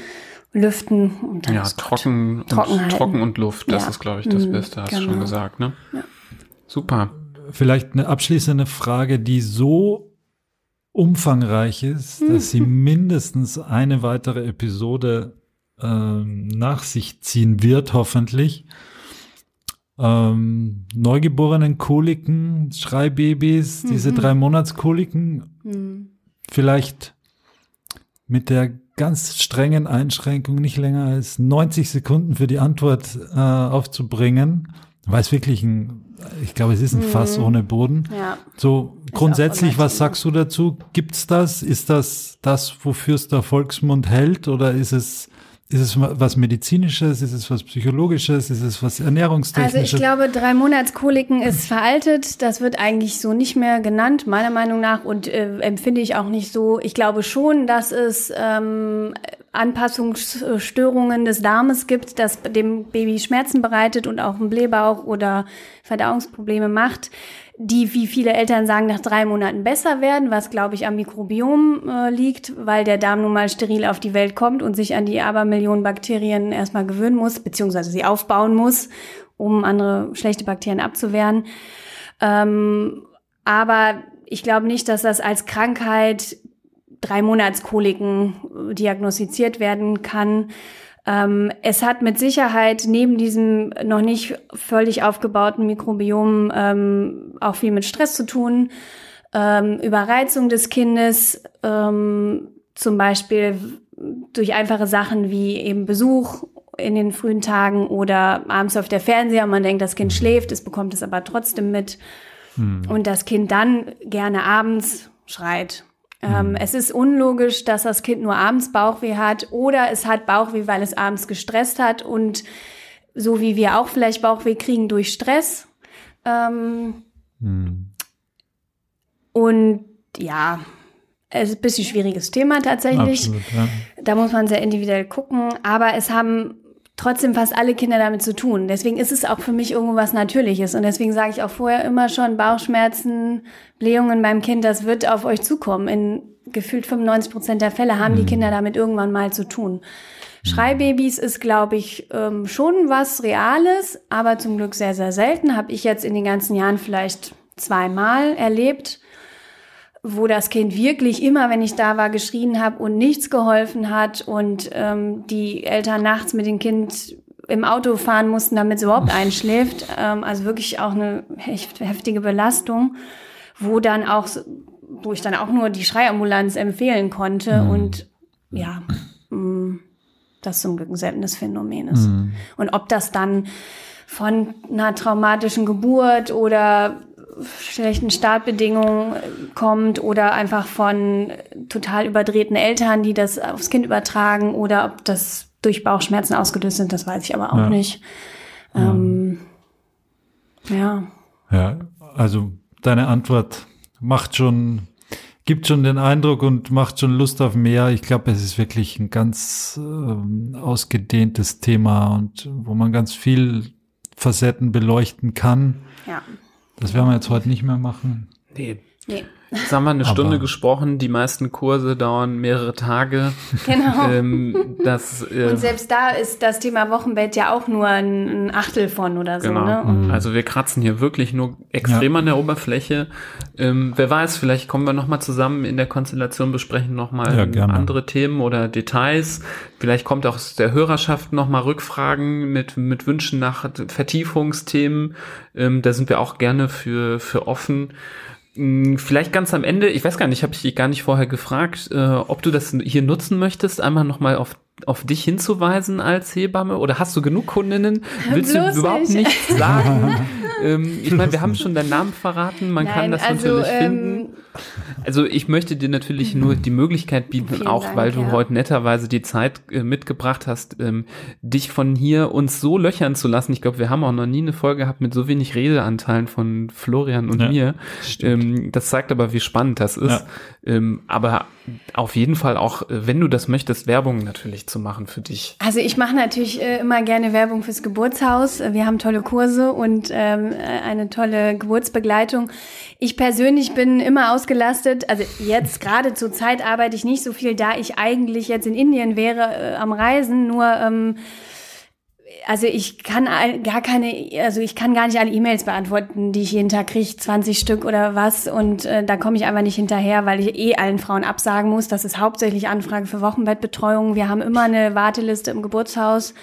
Lüften und dann Ja, trocken, trocken, und, trocken und Luft, das ja. ist, glaube ich, das mhm, Beste, hast du genau. schon gesagt, ne? Ja. Super. Vielleicht eine abschließende Frage, die so umfangreich ist, dass sie mindestens eine weitere Episode ähm, nach sich ziehen wird, hoffentlich ähm, neugeborenen Koliken, Schreibabys, mhm. diese drei Monatskoliken, mhm. vielleicht mit der ganz strengen Einschränkung nicht länger als 90 Sekunden für die Antwort äh, aufzubringen, weil es wirklich ein, ich glaube, es ist ein mhm. Fass ohne Boden. Ja. So ist grundsätzlich, was sagst du dazu? Gibt's das? Ist das das, wofür es der Volksmund hält oder ist es ist es was Medizinisches? Ist es was Psychologisches? Ist es was Ernährungstechnisches? Also ich glaube, drei Monatskoliken ist veraltet. Das wird eigentlich so nicht mehr genannt, meiner Meinung nach. Und äh, empfinde ich auch nicht so. Ich glaube schon, dass es ähm, Anpassungsstörungen des Darmes gibt, das dem Baby Schmerzen bereitet und auch einen Blähbauch oder Verdauungsprobleme macht die, wie viele Eltern sagen, nach drei Monaten besser werden, was, glaube ich, am Mikrobiom äh, liegt, weil der Darm nun mal steril auf die Welt kommt und sich an die Abermillionen Bakterien erstmal gewöhnen muss, beziehungsweise sie aufbauen muss, um andere schlechte Bakterien abzuwehren. Ähm, aber ich glaube nicht, dass das als Krankheit drei Monatskoliken diagnostiziert werden kann. Ähm, es hat mit Sicherheit neben diesem noch nicht völlig aufgebauten Mikrobiom ähm, auch viel mit Stress zu tun. Ähm, Überreizung des Kindes, ähm, zum Beispiel durch einfache Sachen wie eben Besuch in den frühen Tagen oder abends auf der Fernseher und man denkt, das Kind schläft, es bekommt es aber trotzdem mit. Hm. Und das Kind dann gerne abends schreit ähm, mhm. es ist unlogisch, dass das Kind nur abends Bauchweh hat oder es hat Bauchweh, weil es abends gestresst hat und so wie wir auch vielleicht Bauchweh kriegen durch Stress. Ähm, mhm. Und ja, es ist ein bisschen schwieriges Thema tatsächlich. Absolut, ja. Da muss man sehr individuell gucken. Aber es haben trotzdem fast alle Kinder damit zu tun. Deswegen ist es auch für mich irgendwo was Natürliches. Und deswegen sage ich auch vorher immer schon, Bauchschmerzen, Blähungen beim Kind, das wird auf euch zukommen. In gefühlt 95 Prozent der Fälle haben die mhm. Kinder damit irgendwann mal zu tun. Schreibabys ist, glaube ich, ähm, schon was Reales, aber zum Glück sehr, sehr selten. Habe ich jetzt in den ganzen Jahren vielleicht zweimal erlebt wo das Kind wirklich immer, wenn ich da war, geschrien habe und nichts geholfen hat und ähm, die Eltern nachts mit dem Kind im Auto fahren mussten, damit es überhaupt einschläft. Ähm, also wirklich auch eine heftige Belastung, wo dann auch, wo ich dann auch nur die Schreiambulanz empfehlen konnte mhm. und ja, mh, mm, das zum Glück ein seltenes Phänomen ist. Mhm. Und ob das dann von einer traumatischen Geburt oder schlechten Startbedingungen kommt oder einfach von total überdrehten Eltern, die das aufs Kind übertragen oder ob das durch Bauchschmerzen ausgelöst sind, das weiß ich aber auch ja. nicht. Ähm, ja. Ja, also deine Antwort macht schon, gibt schon den Eindruck und macht schon Lust auf mehr. Ich glaube, es ist wirklich ein ganz ähm, ausgedehntes Thema und wo man ganz viel Facetten beleuchten kann. Ja. Das werden wir jetzt heute nicht mehr machen. Nee. nee. Jetzt haben wir eine Stunde gesprochen, die meisten Kurse dauern mehrere Tage. Genau. Ähm, das, äh, und selbst da ist das Thema Wochenbett ja auch nur ein, Achtel von oder so. Genau. Ne? Mhm. Also wir kratzen hier wirklich nur extrem ja. an der Oberfläche. Ähm, wer weiß, vielleicht kommen wir nochmal zusammen in der Konstellation, besprechen nochmal ja, andere Themen oder Details. Vielleicht kommt auch aus der Hörerschaft nochmal Rückfragen mit, mit Wünschen nach Vertiefungsthemen. Ähm, da sind wir auch gerne für, für offen. Hm, vielleicht ganz am Ende, ich weiß gar nicht, habe ich dich gar nicht vorher gefragt, äh, ob du das hier nutzen möchtest, einmal nochmal auf, auf dich hinzuweisen als Hebamme oder hast du genug Kundinnen? Willst Bloß du überhaupt nicht. nichts sagen? ähm, ich meine, wir haben schon deinen Namen verraten, man Nein, kann das also, natürlich ähm, finden. Also ich möchte dir natürlich nur die Möglichkeit bieten, auch Dank, weil du ja. heute netterweise die Zeit äh, mitgebracht hast, ähm, dich von hier uns so löchern zu lassen. Ich glaube, wir haben auch noch nie eine Folge gehabt mit so wenig Redeanteilen von Florian und ja, mir. Ähm, das zeigt aber, wie spannend das ist. Ja. Ähm, aber auf jeden Fall auch, äh, wenn du das möchtest, Werbung natürlich zu machen für dich. Also ich mache natürlich äh, immer gerne Werbung fürs Geburtshaus. Wir haben tolle Kurse und ähm, eine tolle Geburtsbegleitung. Ich persönlich bin immer ausgelastet. Also jetzt gerade zur Zeit arbeite ich nicht so viel, da ich eigentlich jetzt in Indien wäre äh, am Reisen. Nur ähm, also ich kann gar keine, also ich kann gar nicht alle E-Mails beantworten, die ich jeden Tag kriege, 20 Stück oder was. Und äh, da komme ich einfach nicht hinterher, weil ich eh allen Frauen absagen muss. Das ist hauptsächlich Anfrage für Wochenbettbetreuung. Wir haben immer eine Warteliste im Geburtshaus.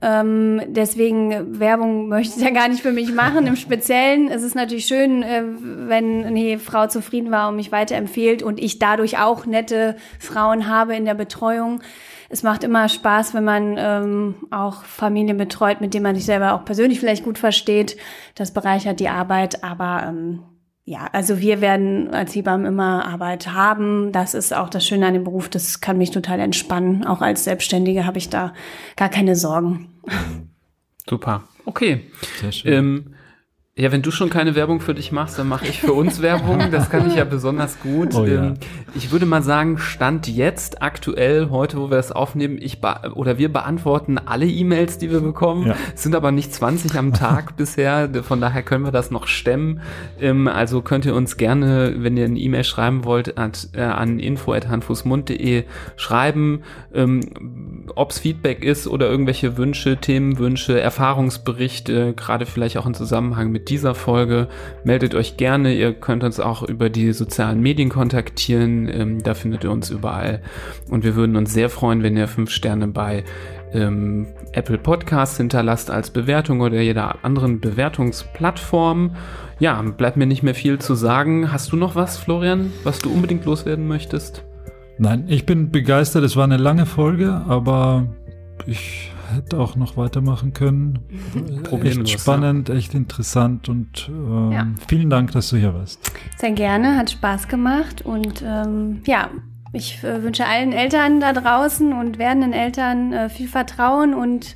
Ähm, deswegen Werbung möchte ich ja gar nicht für mich machen. Im Speziellen es ist natürlich schön, äh, wenn eine Frau zufrieden war und mich weiterempfiehlt und ich dadurch auch nette Frauen habe in der Betreuung es macht immer Spaß, wenn man ähm, auch Familien betreut, mit denen man sich selber auch persönlich vielleicht gut versteht. Das bereichert die Arbeit, aber ähm, ja, also wir werden als Hebammen immer Arbeit haben. Das ist auch das Schöne an dem Beruf. Das kann mich total entspannen. Auch als Selbstständige habe ich da gar keine Sorgen. Super. Okay. Sehr schön. Ähm, ja, wenn du schon keine Werbung für dich machst, dann mache ich für uns Werbung. Das kann ich ja besonders gut. Oh, ja. Ähm, ich würde mal sagen, Stand jetzt, aktuell, heute, wo wir das aufnehmen, ich oder wir beantworten alle E-Mails, die wir bekommen. Ja. Es sind aber nicht 20 am Tag bisher. Von daher können wir das noch stemmen. Ähm, also könnt ihr uns gerne, wenn ihr eine E-Mail schreiben wollt, äh, an info.handfußmund.de schreiben. Ähm, Ob es Feedback ist oder irgendwelche Wünsche, Themenwünsche, Erfahrungsberichte, gerade vielleicht auch im Zusammenhang mit dieser Folge. Meldet euch gerne. Ihr könnt uns auch über die sozialen Medien kontaktieren. Ähm, da findet ihr uns überall. Und wir würden uns sehr freuen, wenn ihr fünf Sterne bei ähm, Apple Podcasts hinterlasst als Bewertung oder jeder anderen Bewertungsplattform. Ja, bleibt mir nicht mehr viel zu sagen. Hast du noch was, Florian, was du unbedingt loswerden möchtest? Nein, ich bin begeistert. Es war eine lange Folge, aber ich hätte auch noch weitermachen können. Problemlos, echt spannend, ja. echt interessant und ähm, ja. vielen Dank, dass du hier warst. Sehr gerne, hat Spaß gemacht und ähm, ja, ich äh, wünsche allen Eltern da draußen und werdenden Eltern äh, viel Vertrauen und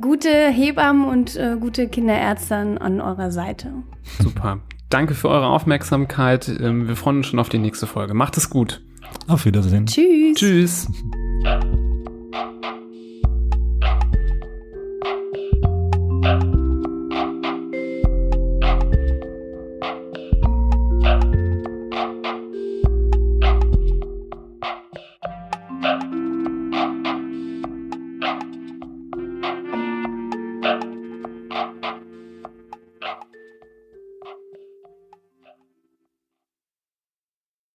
gute Hebammen und äh, gute Kinderärzte an eurer Seite. Super. Danke für eure Aufmerksamkeit. Ähm, wir freuen uns schon auf die nächste Folge. Macht es gut. Auf Wiedersehen. Tschüss. Tschüss.